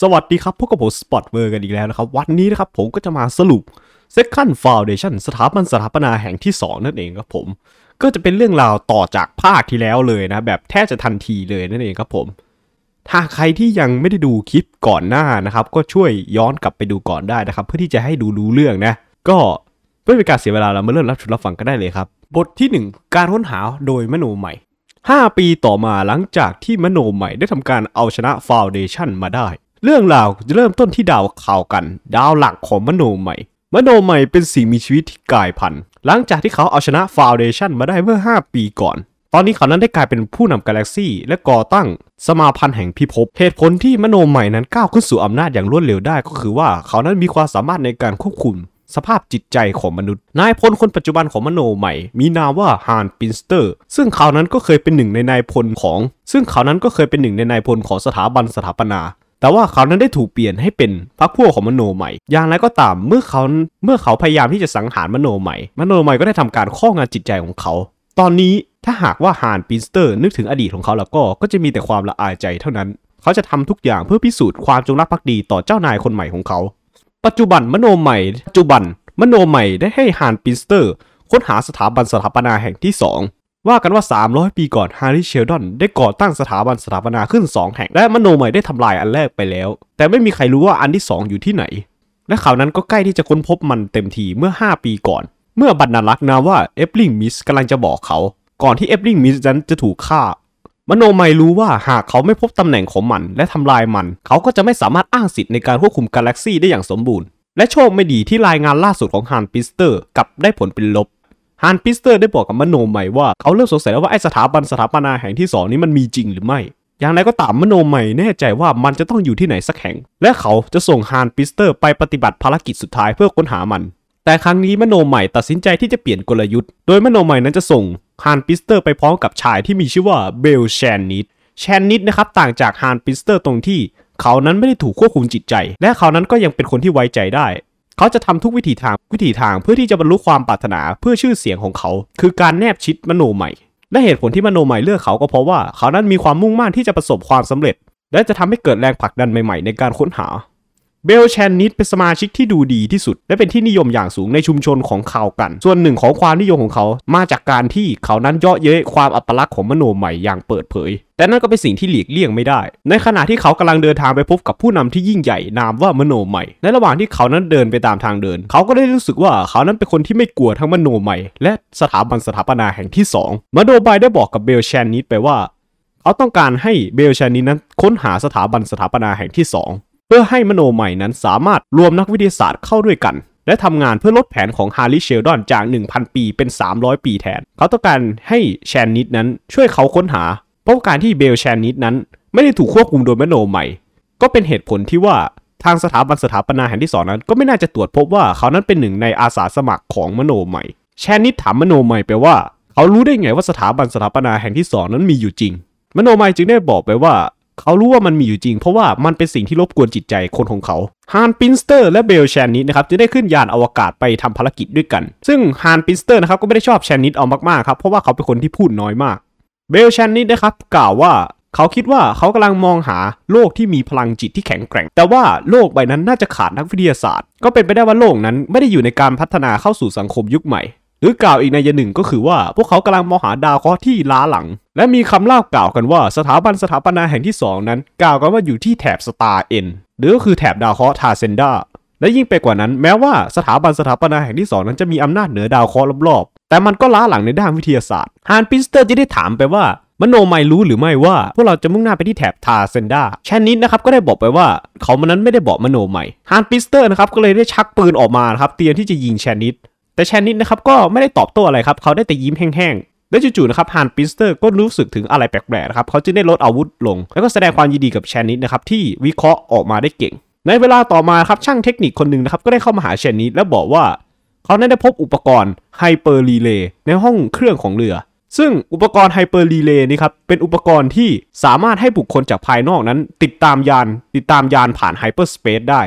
สวัสดีครับพบกับผมสปอยเวอร์กันอีกแล้วนะครับ วันนี้นะครับผมก็จะมาสรุป Second Foundation สถาบันสถาปนาแห่งที่ 2 นั่นเองครับผม ก็จะเป็นเรื่องราวต่อจากภาคที่แล้วเลยนะ แบบแทบจะทันทีเลยนั่นเองครับผม ถ้าใครที่ยังไม่ได้ดูคลิปก่อนหน้านะครับ ก็ช่วยย้อนกลับไปดูก่อนได้นะครับ เพื่อที่จะให้ดูรู้เรื่องนะ ก็เพื่อเป็นการเสียเวลาเรามาเริ่มรับชมรับฟังกันได้เลยครับ บทที่ 1 การค้นหาโดยมโนมัย 5 ปีต่อมาหลังจากที่มโนมัยได้ทำการเอาชนะ Foundation มาได้ เรื่องราวจะเริ่มต้นที่ดาวคาลแกน ดาวหลักของมโนใหม่ มโนใหม่เป็นสิ่งมีชีวิตที่กลายพันธุ์ หลังจากที่เขาเอาชนะ Foundation มาได้เมื่อ 5 ปีก่อน ตอนนี้เขานั้นได้กลายเป็นผู้นำกาแล็กซี่ และก่อตั้งสมาพันธ์แห่งพิภพ เหตุผลที่มโนมัยนั้นก้าวขึ้นสู่อำนาจอย่างรวดเร็วได้ก็คือว่าเขานั้นมีความสามารถในการควบคุมสภาพจิตใจของมนุษย์ นายพลคนปัจจุบันของมโนมัย มีนามว่าฮานพริตเชอร์ ซึ่งเขานั้นก็เคยเป็นหนึ่งในนายพลของ ซึ่งเขานั้นก็เคยเป็นหนึ่งในนายพลของสถาบันสถาปนา แต่ว่าเขานั้นได้ถูกเปลี่ยนให้เป็นพรรคพวกของมโนใหม่ อย่างไรก็ตามเมื่อเขาเมื่อเขาพยายามที่จะสังหารมโนใหม่ มโนใหม่ก็ได้ทำการครอบงำจิตใจของเขา ตอนนี้ถ้าหากว่าฮานพริตเชอร์นึกถึงอดีตของเขาแล้วก็ก็จะมีแต่ความละอายใจเท่านั้น เขาจะทำทุกอย่างเพื่อพิสูจน์ความจงรักภักดีต่อเจ้านายคนใหม่ของเขา ปัจจุบันมโนใหม่ปัจจุบันมโนใหม่ได้ให้ฮานปินสเตอร์ค้นหาสถาบันสถาปนาแห่งที่ 2 ว่ากันว่า 300 ปีก่อนฮาริเซลดอนได้ก่อตั้งสถาบันสถาปนาขึ้น 2 แห่ง และมโนมัยได้ทำลายอันแรกไปแล้ว แต่ไม่มีใครรู้ว่าอันที่ 2 อยู่ที่ไหน และเขานั้นก็ใกล้ที่จะค้นพบมันเต็มทีเมื่อ 5 ปีก่อน เมื่อบรรณารักษ์นามว่าเอบลิงมิสกำลังจะบอกเขา ก่อนที่เอบลิงมิสนั้นจะถูกฆ่ามโนมัยรู้ว่าหากเขาไม่พบตำแหน่งของมันและทำลายมัน เขาก็จะไม่สามารถอ้างสิทธิ์ในการควบคุมกาแล็กซี่ได้อย่างสมบูรณ์ และโชคไม่ดีที่รายงานล่าสุดของฮานพริตเชอร์กลับได้ผลเป็นลบ ฮานพริตเชอร์ได้บอกกับมโนมัยว่าเขาเริ่มสงสัยแล้วว่าไอสถาบันสถาปนาแห่งที่สองนี้มันมีจริงหรือไม่ อย่างไรก็ตามมโนมัยแน่ใจว่ามันจะต้องอยู่ที่ไหนสักแห่ง และเขาจะส่งฮานพริตเชอร์ไปปฏิบัติภารกิจสุดท้ายเพื่อค้นหามัน แต่ครั้งนี้มโนมัยตัดสินใจที่จะเปลี่ยนกลยุทธ์ โดยมโนมัยนั้นจะส่งฮานพริตเชอร์ไปพร้อมกับชายที่มีชื่อว่าเบลแชนนิสแชนนิสนะครับต่างจากฮานพริตเชอร์ตรงที่ เขานั้นไม่ได้ถูกควบคุมจิตใจ และเขานั้นก็ยังเป็นคนที่ไว้ใจได้ เขาจะทำทุกวิถีทางวิถีทางเพื่อที่จะบรรลุความปรารถนาเพื่อชื่อเสียงของเขา คือการแนบชิดมโนใหม่ และเหตุผลที่มโนใหม่เลือกเขาก็เพราะว่าเขานั้นมีความมุ่งมั่นที่จะประสบความสำเร็จ และจะทำให้เกิดแรงผลักดันใหม่ๆ ในการค้นหา เบลแชนนิดเป็นสมาชิกที่ดูดีที่สุด และเป็นที่นิยมอย่างสูงในชุมชนของเขากัน ส่วนหนึ่งของความนิยมของเขามาจากการที่เขานั้นเยาะเย้ยความอัปลักษณ์ของมโนใหม่อย่างเปิดเผย แต่นั่นก็เป็นสิ่งที่หลีกเลี่ยงไม่ได้ ในขณะที่เขากำลังเดินทางไปพบกับผู้นำที่ยิ่งใหญ่นามว่ามโนใหม่ ในระหว่างที่เขานั้นเดินไปตามทางเดิน เขาก็ได้รู้สึกว่าเขานั้นเป็นคนที่ไม่กลัวทั้งมโนใหม่ และสถาบันสถาปนาแห่งที่สองมโนมัยได้บอกกับเบลแชนนิสไปว่าเขาต้องการให้เบลแชนนิสนั้นค้นหาสถาบันสถาปนาแห่งที่ 2 เพื่อให้มโนมัยนั้นสามารถรวมนักวิทยาศาสตร์เข้าด้วยกัน และทำงานเพื่อลดแผนของฮาริเซลดอนจาก 1,000 ปีเป็น 300 ปีแทน เขาต้องการให้แชนนิสนั้นช่วยเขาค้นหา เพราะการที่เบลแชนนิสนั้น ไม่ได้ถูกควบคุมโดยมโนมัย ก็เป็นเหตุผลที่ว่าทางสถาบันสถาปนาแห่งที่สองนั้น ก็ไม่น่าจะตรวจพบว่าเขานั้นเป็นหนึ่งในอาสาสมัครของมโนมัย แชนนิดถามมโนมัยไปว่า เขารู้ได้ไงว่าสถาบันสถาปนาแห่งที่สองนั้นมีอยู่จริง มโนมัยจึงได้บอกไปว่า เขารู้ว่ามันมีอยู่จริง เพราะว่ามันเป็นสิ่งที่รบกวนจิตใจคนของเขาฮานปินสเตอร์และเบลแชนนิดนะครับจะได้ขึ้นยานอวกาศไปทำภารกิจด้วยกัน ซึ่งฮานปินสเตอร์นะครับก็ไม่ได้ชอบแชนนิดเอามากๆครับเพราะว่าเขาเป็นคนที่พูดน้อยมากเบลแชนนิดนะครับกล่าวว่าเขาคิดว่าเขากำลังมองหาโลกที่มีพลังจิตที่แข็งแกร่ง แต่ว่าโลกใบนั้นน่าจะขาดนักวิทยาศาสตร์ ก็เป็นไปได้ว่าโลกนั้นไม่ได้อยู่ในการพัฒนาเข้าสู่สังคมยุคใหม่ หรือกล่าวอีกนัยหนึ่งก็คือว่าพวกเขากำลังมองหาดาวเคราะห์ที่ล้าหลัง และมีคำเล่ากล่าวกันว่าสถาบันสถาปนาแห่งที่ 2 นั้น กล่าวกันว่าอยู่ที่แถบ Star's End หรือก็คือแถบดาวเคราะห์ทาเซนดาและยิ่งไปกว่านั้นแม้ว่าสถาบันสถาปนาแห่งที่ 2 นั้นจะมีอำนาจเหนือดาวเคราะห์รอบๆแต่มันก็ล้าหลังในด้านวิทยาศาสตร์ฮานปิสเตอร์จะได้ถามไปว่ามโนมัยรู้หรือไม่ว่า พวกเราจะมุ่งหน้าไปที่แถบทาเซนดาแชนนิดนะครับก็ได้บอกไปว่า เขามันนั้นไม่ได้บอกมโนมัยฮานปิสเตอร์นะครับก็เลยได้ชักปืนออกมาครับเตรียมที่จะยิงแชนนิด แต่แชนนิดนะครับก็ไม่ได้ตอบโต้อะไรครับเขาได้แต่ยิ้มแห้งๆ และจู่ๆนะครับฮานปิสเตอร์ก็รู้สึกถึงอะไรแปลกๆนะครับเขาจึงได้ลดอาวุธลง แล้วก็แสดงความยินดีกับแชนนิดนะครับที่วิเคราะห์ออกมาได้เก่ง ในเวลาต่อมาครับช่างเทคนิคคนหนึ่งนะครับก็ได้เข้ามาหาแชนนิดแล้วบอกว่าเขาได้พบอุปกรณ์ hyper relay ในห้องเครื่องของเรือ ซึ่งอุปกรณ์ hyper relay นี่ครับเป็นอุปกรณ์ที่สามารถให้บุคคลจากภายนอกนั้น ติดตามยาน ติดตามยานผ่านไฮเปอร์สเปซได้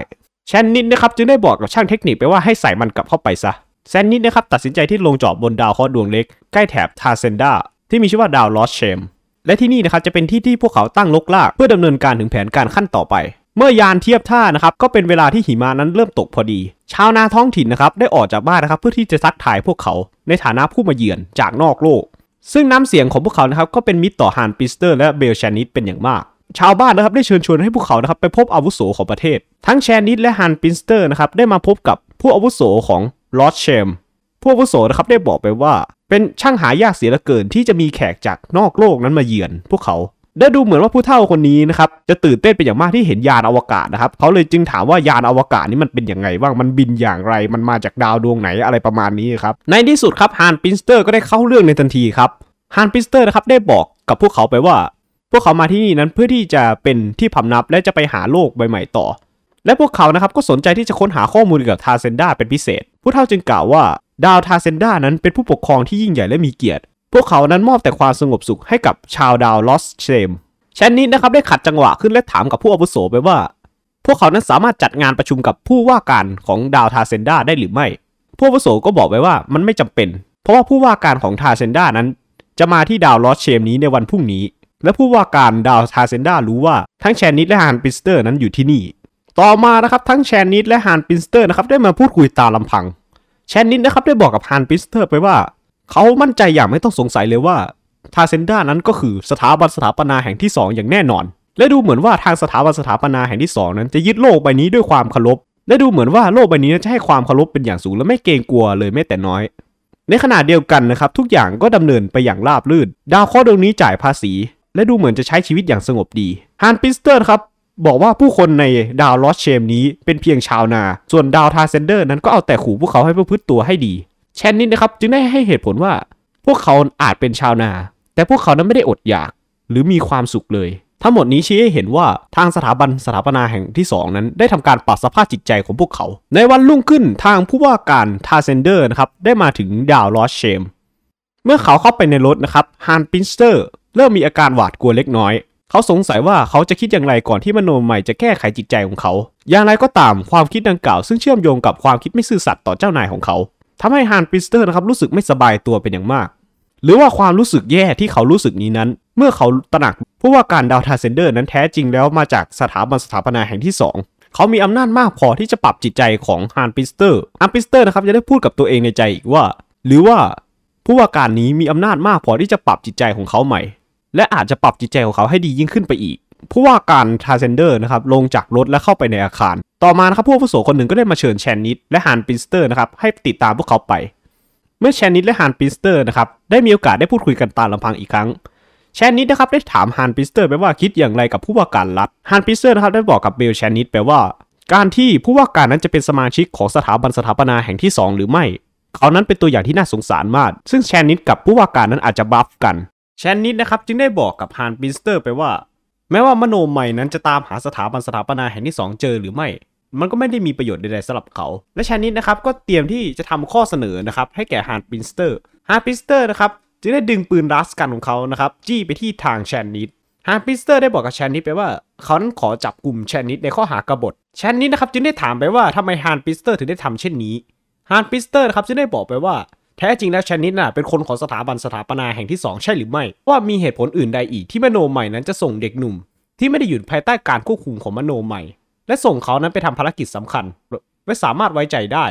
แชนนิดนะครับจึงได้บอกกับช่างเทคนิคไปว่าให้ใส่มันกลับเข้าไปซะ แซนนิดนะครับตัดสินใจที่ลงจอดบนดาวเคราะห์ดวงเล็กใกล้แถบทาเซนดาที่มีชื่อว่าดาวลอสเชมและที่นี่นะครับจะเป็นที่ที่พวกเขาตั้งลกลาก เพื่อดำเนินการถึงแผนการขั้นต่อไป เมื่อยานเทียบท่านะครับก็เป็นเวลาที่หิมะนั้นเริ่มตกพอดี ชาวนาท้องถิ่นนะครับได้ออกจากบ้านนะครับเพื่อที่จะซักถ่ายพวกเขาในฐานะผู้มาเยือนจากนอกโลก ซึ่งน้ำเสียงของพวกเขานะครับก็เป็นมิตรต่อฮานปิสเตอร์และเบลชานิดเป็นอย่างมาก ชาวบ้านนะครับได้เชิญชวนให้พวกเขานะครับไปพบอาวุโสของประเทศ ทั้งแชนิดและฮันปิสเตอร์นะครับได้มาพบกับผู้อาวุโสของ ลอสเชมผู้อาวุโสนะครับได้บอกไปว่า เป็นช่างหายากเสียเหลือเกินที่จะมีแขกจากนอกโลกนั้นมาเยือนพวกเขาได้ดูเหมือนว่าผู้เฒ่าคนนี้นะครับจะตื่นเต้นเป็นอย่างมากที่เห็นยานอวกาศนะครับเขาเลยจึงถามว่ายานอวกาศนี้มันเป็นยังไงบ้างมันบินอย่างไร มันมาจากดาวดวงไหนอะไรประมาณนี้ครับในที่สุดครับฮานปินสเตอร์ก็ได้เข้าเรื่องในทันทีครับฮานปินสเตอร์นะครับได้บอกกับพวกเขาไปว่า พวกเขามาที่นี่นั้นเพื่อที่จะเป็นที่พำนักและจะไปหาโลกใบใหม่ต่อ และพวกเขานะครับก็สนใจที่จะค้นหาข้อมูลเกี่ยวกับทาเซนดาเป็นพิเศษ ผู้เฒ่าจึงกล่าวว่า ดาวทาเซนดานั้นเป็นผู้ปกครองที่ยิ่งใหญ่และมีเกียรติ พวกเขานั้นมอบแต่ความสงบสุขให้กับชาวดาวลอสเชมแชนนิดนะครับได้ขัดจังหวะขึ้นและถามกับผู้อาวุโสไปว่า พวกเขานั้นสามารถจัดงานประชุมกับผู้ว่าการของดาวทาเซนดาได้หรือไม่ ผู้อาวุโสก็บอกไปว่ามันไม่จำเป็น เพราะว่าผู้ว่าการของทาเซนดานั้น จะมาที่ดาวลอสเชมนี้ในวันพรุ่งนี้ และผู้ว่าการดาวทาเซนดารู้ว่าทั้งแชนนิดและฮานปิสเตอร์นั้นอยู่ที่นี่ ต่อมานะครับทั้งแชนนิดและฮานปิสเตอร์นะครับได้มาพูดคุยตามลำพัง แชนนิดนะครับได้บอกกับฮานปิสเตอร์ไปว่า เขามั่นใจอย่างไม่ต้องสงสัยเลยว่าทาเซนดานั้นก็คือสถาบันสถาปนาแห่งที่ 2 อย่างแน่นอน และดูเหมือนว่าทางสถาบันสถาปนาแห่งที่ 2 นั้นจะยึดโลกใบนี้ด้วยความเคารพและดูเหมือนว่าโลกใบนี้จะให้ความเคารพเป็นอย่างสูงและไม่เกรงกลัวเลยแม้แต่น้อย ในขณะเดียวกันนะครับทุกอย่างก็ดำเนินไปอย่างราบรื่น ดาวเคราะห์ดวงนี้จ่ายภาษี และดูเหมือนจะใช้ชีวิตอย่างสงบดีฮันปิสเตอร์ครับ บอกว่าผู้คนในดาวลอสเชมนี้เป็นเพียงชาวนา ส่วนดาวทาเซนเดอร์นั้นก็เอาแต่ขู่พวกเขาให้ประพฤติตัวให้ดีแชนนิดนะครับจึงได้ให้เหตุผลว่า พวกเขาอาจเป็นชาวนา แต่พวกเขานั้นไม่ได้อดอยาก หรือมีความสุขเลย ทั้งหมดนี้ชี้ให้เห็นว่าทางสถาบันสถาปนาแห่งที่ 2 นั้นได้ทำการปรับสภาพจิตใจของพวกเขา ในวันรุ่งขึ้นทางผู้ว่าการทาเซนเดอร์นะครับได้มาถึงดาวลอสเชม เมื่อเขาเข้าไปในรถนะครับฮานปินสเตอร์เริ่มมีอาการหวาดกลัวเล็กน้อย เขาสงสัยว่าเขาจะคิดอย่างไรก่อนที่มโนมัยจะแก้ไขจิตใจของเขา อย่างไรก็ตามความคิดดังกล่าวซึ่งเชื่อมโยงกับความคิดไม่ซื่อสัตย์ต่อเจ้านายของเขาทำให้ฮานปิสเตอร์นะครับรู้สึกไม่สบายตัวเป็นอย่างมาก หรือว่าความรู้สึกแย่ที่เขารู้สึกนี้นั้น เมื่อเขาตระหนักเพราะว่าการดาวทาเซนเดอร์นั้นแท้จริงแล้วมาจากสถาบันสถาปนาแห่งที่ 2เขามีอำนาจมากพอที่จะปรับจิตใจของฮานปิสเตอร์ฮานปิสเตอร์นะครับจะได้พูดกับตัวเองในใจอีกว่า หรือว่าผู้ว่าการนี้มีอำนาจมากพอที่จะปรับจิตใจของเขาใหม่ และอาจจะปรับจิตใจของเขาให้ดียิ่งขึ้นไปอีกผู้ว่าการทาเซนเดอร์นะครับลงจากรถและเข้าไปในอาคาร ต่อมานะครับผู้อาวุโสคนหนึ่งก็ได้มาเชิญแชนนิดและฮานปินสเตอร์นะครับให้ติดตามพวกเขาไป เมื่อแชนนิดและฮานปินสเตอร์นะครับได้มีโอกาสได้พูดคุยกันตามลำพังอีกครั้งแชนนิดนะครับได้ถามฮานปิสเตอร์ไปว่าคิดอย่างไรกับผู้ว่าการรัฐฮานปิสเตอร์นะครับได้บอกกับเบลแชนนิดไปว่า การที่ผู้ว่าการนั้นจะเป็นสมาชิกของสถาบันสถาปนาแห่งที่ 2 หรือไม่ เขานั้นเป็นตัวอย่างที่น่าสงสารมาก ซึ่งแชนนิดกับผู้ว่าการนั้นอาจจะบัฟกัน แชนนิดนะครับจึงได้บอกกับฮานปินสเตอร์ไปว่า แม้ว่ามโนมัยนั้นจะตามหาสถาบันสถาปนาแห่งที่ 2 เจอหรือไม่ มันก็ไม่ได้มีประโยชน์ใดๆสำหรับเขา และแชนนิดนะครับก็เตรียมที่จะทำข้อเสนอนะครับให้แก่ฮานปินสเตอร์ฮานปินสเตอร์นะครับจึงได้ดึงปืน blast gun ของเขานะครับจี้ไปที่ทางแชนนิดฮานปิสเตอร์ได้บอกกับแชนนิดไปว่าเขานั้นขอจับกลุ่มแชนนิดในข้อหากบฏแชนนิดนะครับจึงได้ถามไปว่าทำไมฮานปิสเตอร์ถึงได้ทำเช่นนี้ฮานปิสเตอร์นะครับจึงได้บอกไปว่า แท้จริงแล้วแชนนิดน่ะเป็นคนของสถาบันสถาปนาแห่งที่ 2 ใช่หรือไม่ ว่ามีเหตุผลอื่นใดอีกที่มโนมัยนั้นจะส่งเด็กหนุ่ม ที่ไม่ได้อยู่ภายใต้การควบคุมของมโนมัย และส่งเขานั้นไปทำภารกิจสำคัญ ไม่สามารถไว้ใจได้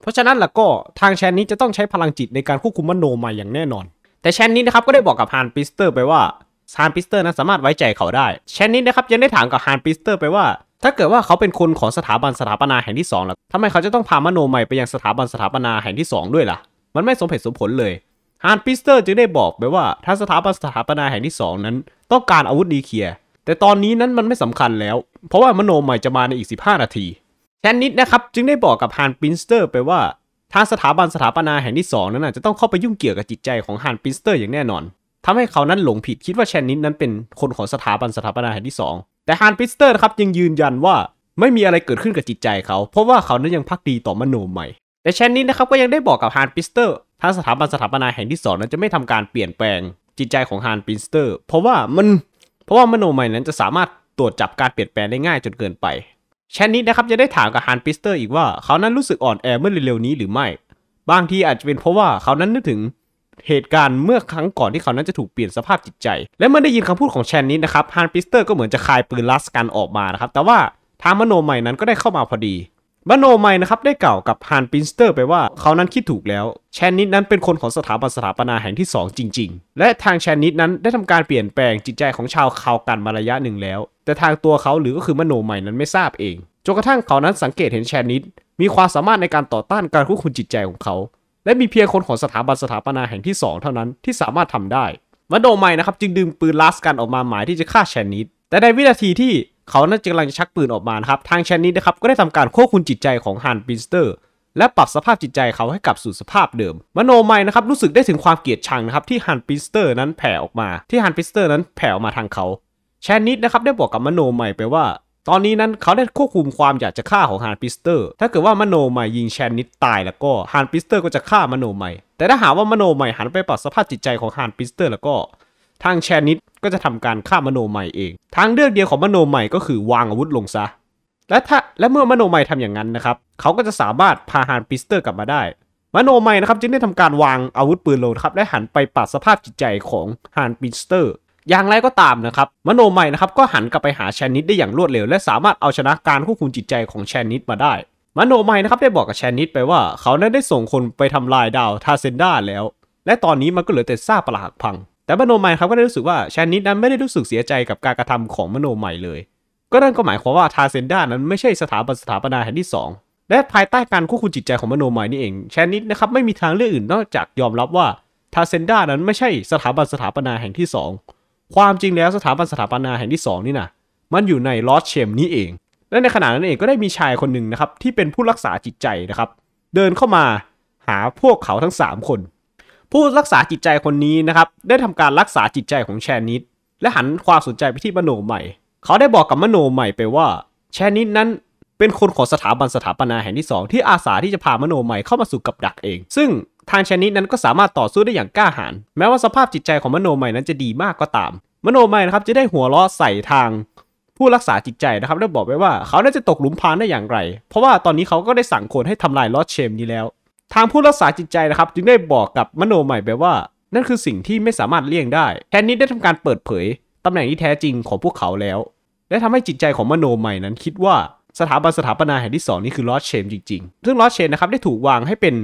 เพราะฉะนั้นล่ะก็ทางแชนนิดจะต้องใช้พลังจิตในการควบคุมมโนมัยอย่างแน่นอน แต่แชนนิดนะครับก็ได้บอกกับฮานปิสเตอร์ไปว่าฮานปิสเตอร์นั้นสามารถไว้ใจเขาได้แชนนิดนะครับยังได้ถามกับฮานปิสเตอร์ไปว่าถ้าเกิดว่าเขาเป็นคนของสถาบันสถาปนาแห่งที่2ล่ะทำไมเขาจะต้องพามโนมัยไปยังสถาบันสถาปนาแห่งที่ 2 ด้วยล่ะ มันไม่สมเหตุสมผลเลยฮานปิสเตอร์จึงได้บอกไปว่าถ้าสถาบันสถาปนาแห่งที่ 2 นั้น ต้องการอาวุธนิวเคลียร์แต่ตอนนี้นั้นมันไม่สำคัญแล้ว เพราะว่ามโนมัยจะมาในอีก 15 นาทีแชนนิดนะครับจึงได้บอกกับฮานปินสเตอร์ไปว่าทางสถาบันสถาปนาแห่งที่ 2 นั้นจะต้องเข้าไปยุ่งเกี่ยวกับจิตใจของฮันปินสเตอร์อย่างแน่นอนทำให้เขานั้นหลงผิดคิดว่าแชนนิดนั้นเป็นคนของสถาบันสถาปนาแห่งที่ 2 แต่ฮันปินสเตอร์นะครับยังยืนยันว่าไม่มีอะไรเกิดขึ้นกับจิตใจเขา เพราะว่าเขานั้นยังภักดีต่อมโนมัย แต่แชนนิดนะครับก็ยังได้บอกกับฮันปิสเตอร์ทางสถาบันสถาปนาแห่งที่ 2 นั้นจะไม่ทำการเปลี่ยนแปลงจิตใจของฮันปิสเตอร์ เพราะว่ามันเพราะว่ามโนมัยนั้นจะสามารถตรวจจับการเปลี่ยนแปลงได้ง่ายจนเกินไปแชนนิดนะครับจะได้ถามกับฮันปิสเตอร์อีกว่าเขานั้นรู้สึกอ่อนแอเมื่อเร็วๆนี้หรือไม่ บางทีอาจจะเป็นเพราะว่าเขานั้นนึกถึงเหตุการณ์เมื่อครั้งก่อนที่เขานั้นจะถูกเปลี่ยนสภาพจิตใจ และเมื่อได้ยินคำพูดของแชนนิดนะครับฮันปิสเตอร์ก็เหมือนจะคายปืน blast gun ออกมานะครับแต่ว่าทางมโนมัยนั้นก็ได้เข้ามาพอดี มโนใหม่นะครับได้กล่าวกับฮานปินสเตอร์ไปว่าเขานั้นคิดถูกแล้ว แชนนิดนั้นเป็นคนของสถาบันสถาปนาแห่งที่ 2 จริง ๆ และทางแชนนิดนั้นได้ทำการเปลี่ยนแปลงจิตใจของชาวคาวกันมาระยะหนึ่งแล้ว แต่ทางตัวเขาหรือก็คือมโนใหม่นั้นไม่ทราบเองจนกระทั่งเขานั้นสังเกตเห็นแชนนิดมีความสามารถในการต่อต้านการควบคุมจิตใจของเขา และมีเพียงคนของสถาบันสถาปนาแห่งที่ 2 เท่านั้นที่สามารถทำได้มโนใหม่นะครับจึงดึงปืนลาสกันออกมาหมายที่จะฆ่าแชนนิดแต่ในวินาทีที่ เขานั้นกำลังจะชักปืนออกมานะครับ ทางแชนนิดนะครับก็ได้ทำการควบคุมจิตใจของฮันปินสเตอร์ และปรับสภาพจิตใจเขาให้กลับสู่สภาพเดิม มโนมัยนะครับรู้สึกได้ถึงความเกลียดชังนะครับที่ฮันปินสเตอร์นั้นแผ่ออกมา ที่ฮันปินสเตอร์นั้นแผ่ออกมาทางเขาแชนนิดนะครับได้บอกกับมโนมัยไปว่า ตอนนี้นั้นเขาได้ควบคุมความอยากจะฆ่าของฮานปิสเตอร์ ถ้าเกิดว่ามโนมัยยิงแชนนิดตายแล้วก็ฮานปิสเตอร์ก็จะฆ่ามโนมัยแต่ถ้าหากว่ามโนมัยหันไปปรับสภาพจิตใจของฮานปิสเตอร์ แล้วก็ ทางแชนิดก็จะทำการฆ่ามโนมัยเอง ทางเลือกเดียวของมโนมัยก็คือวางอาวุธลงซะ และถ้าและเมื่อมโนมัยทำอย่างนั้นนะครับเขาก็จะสามารถพาฮานปิสเตอร์กลับมาได้ มโนมัยนะครับจึงได้ทำการวางอาวุธปืนลงครับและหันไปปรับสภาพจิตใจของฮานปิสเตอร์อย่างไรก็ตามนะครับ มโนมัยนะครับก็หันกลับไปหาแชนิดได้อย่างรวดเร็ว และสามารถเอาชนะการควบคุมจิตใจของแชนิดมาได้ มโนมัยนะครับได้บอกกับแชนิดไปว่า เขานั้นได้ส่งคนไปทำลายดาวทาเซนดาแล้ว และตอนนี้มันก็เหลือแต่ซากปรักหักพัง แต่มโนใหม่ครับก็ได้รู้สึกว่าแชนนิดนั้นไม่ได้รู้สึกเสียใจกับการกระทำของมโนใหม่เลย ก็นั่นก็หมายความว่าทาเซนด้านั้นไม่ใช่สถาบันสถาปนาแห่งที่สองและภายใต้การควบคุมจิตใจของมโนใหม่นี่เองแชนนิดนะครับไม่มีทางเลือกอื่นนอกจากยอมรับว่าทาเซนด้านั้นไม่ใช่สถาบันสถาปนาแห่งที่สองความจริงแล้วสถาบันสถาปนาแห่งที่ 2 นี่นะมันอยู่ในลอสเชมนี้เอง และในขณะนั้นเองก็ได้มีชายคนหนึ่งนะครับที่เป็นผู้รักษาจิตใจนะครับเดินเข้ามาหาพวกเขาทั้ง 3 คน ผู้รักษาจิตใจคนนี้นะครับได้ทำการรักษาจิตใจของแชนิดและหันความสนใจไปที่มโนใหม่ เขาได้บอกกับมโนใหม่ไปว่า แชนิดนั้นเป็นคนของสถาบันสถาปนาแห่งที่ 2 ที่อาสาที่จะพามโนใหม่เข้ามาสู่กับดักเอง ซึ่งทางชนิดนั้นก็สามารถต่อสู้ได้อย่างกล้าหาญแม้ว่าสภาพจิตใจของมโนใหม่นั้นจะดีมากก็ตาม มโนใหม่นะครับจะได้หัวเราะใส่ทาง ผู้รักษาจิตใจนะครับได้บอกไว้ว่าเขาน่าจะตกหลุมพรางได้อย่างไร เพราะว่าตอนนี้เขาก็ได้สั่งคนให้ทำลายลอสเชมนี้แล้ว ทางผู้รักษาจิตใจนะครับ จึงได้บอกกับมโนใหม่ไปว่า นั่นคือสิ่งที่ไม่สามารถเลี่ยงได้แทนนี้ได้ทำการเปิดเผยตำแหน่งที่แท้จริงของพวกเขาแล้ว และทำให้จิตใจของมโนใหม่นั้นคิดว่าสถาบันสถาปนาแห่งที่สองนี่คือลอสเชมจริงๆ ซึ่งลอสเชนนะครับได้ถูกวางให้เป็น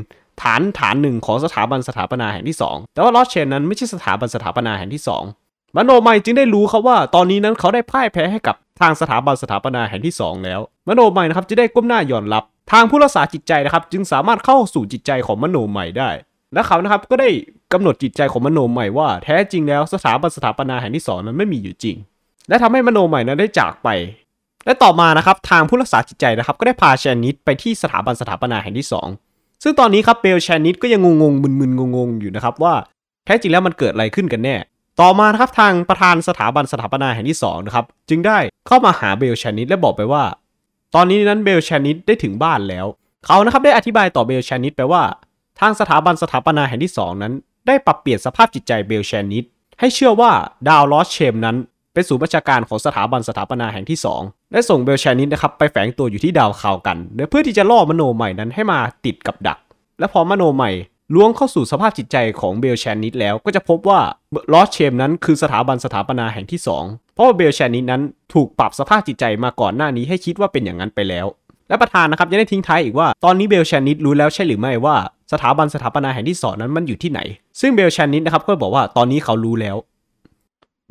ฐานฐานหนึ่งของสถาบันสถาปนาแห่งที่ 2 แต่ว่าลอสเชนนั้นไม่ใช่สถาบันสถาปนาแห่งที่ 2มโนใหม่จึงได้รู้ครับว่า ตอนนี้นั้นเขาได้พ่ายแพ้ให้กับทางสถาบันสถาปนาแห่งที่ 2 แล้ว มโนใหม่นะครับจะได้ก้มหน้าย่อมรับ ทางผู้รักษาจิตใจนะครับจึงสามารถเข้าสู่จิตใจของมโนใหม่ได้ และเขานะครับก็ได้กำหนดจิตใจของมโนใหม่ว่าแท้จริงแล้วสถาบันสถาปนาแห่งที่ 2 นั้นไม่มีอยู่จริง และทำให้มโนใหม่นั้นได้จากไป และต่อมานะครับทางผู้รักษาจิตใจนะครับก็ได้พาแชนนิดไปที่สถาบันสถาปนาแห่งที่ 2 ซึ่งตอนนี้ครับเบลแชนนิดก็ยังงงๆมึนๆงงๆอยู่นะครับว่าแท้จริงแล้วมันเกิดอะไรขึ้นกันแน่ ต่อมาครับทางประธานสถาบันสถาปนาแห่งที่2นะครับจึงได้เข้ามาหาเบลแชนิดและบอกไปว่า ตอนนี้นั้นเบลแชนนิดได้ถึงบ้านแล้ว เขานะครับได้อธิบายต่อเบลแชนนิดไปว่า ทางสถาบันสถาปนาแห่งที่ 2 นั้น ได้ปรับเปลี่ยนสภาพจิตใจเบลแชนนิดให้เชื่อว่าดาวลอสเชมนั้น เป็นศูนย์บัญชาการของสถาบันสถาปนาแห่งที่2และส่งเบลแชนนิดนะครับไปแฝงตัวอยู่ที่ดาวคาวกันเพื่อที่จะล่อมโนมัยนั้นให้มาติดกับดัก และพอมโนมัย ล้วงเข้าสู่สภาพจิตใจของเบลแชนนิดแล้วก็จะพบว่าลอสเชมนั้นคือสถาบันสถาปนาแห่งที่ 2 เพราะว่าเบลแชนนิดนั้นถูกปรับสภาพจิตใจมาก่อนหน้านี้ให้คิดว่าเป็นอย่างนั้นไปแล้ว และประธานนะครับยังได้ทิ้งท้ายอีกว่าตอนนี้เบลแชนนิดรู้แล้วใช่หรือไม่ว่าสถาบันสถาปนาแห่งที่สองนั้นมันอยู่ที่ไหน ซึ่งเบลแชนนิดนะครับก็บอกว่าตอนนี้เขารู้แล้ว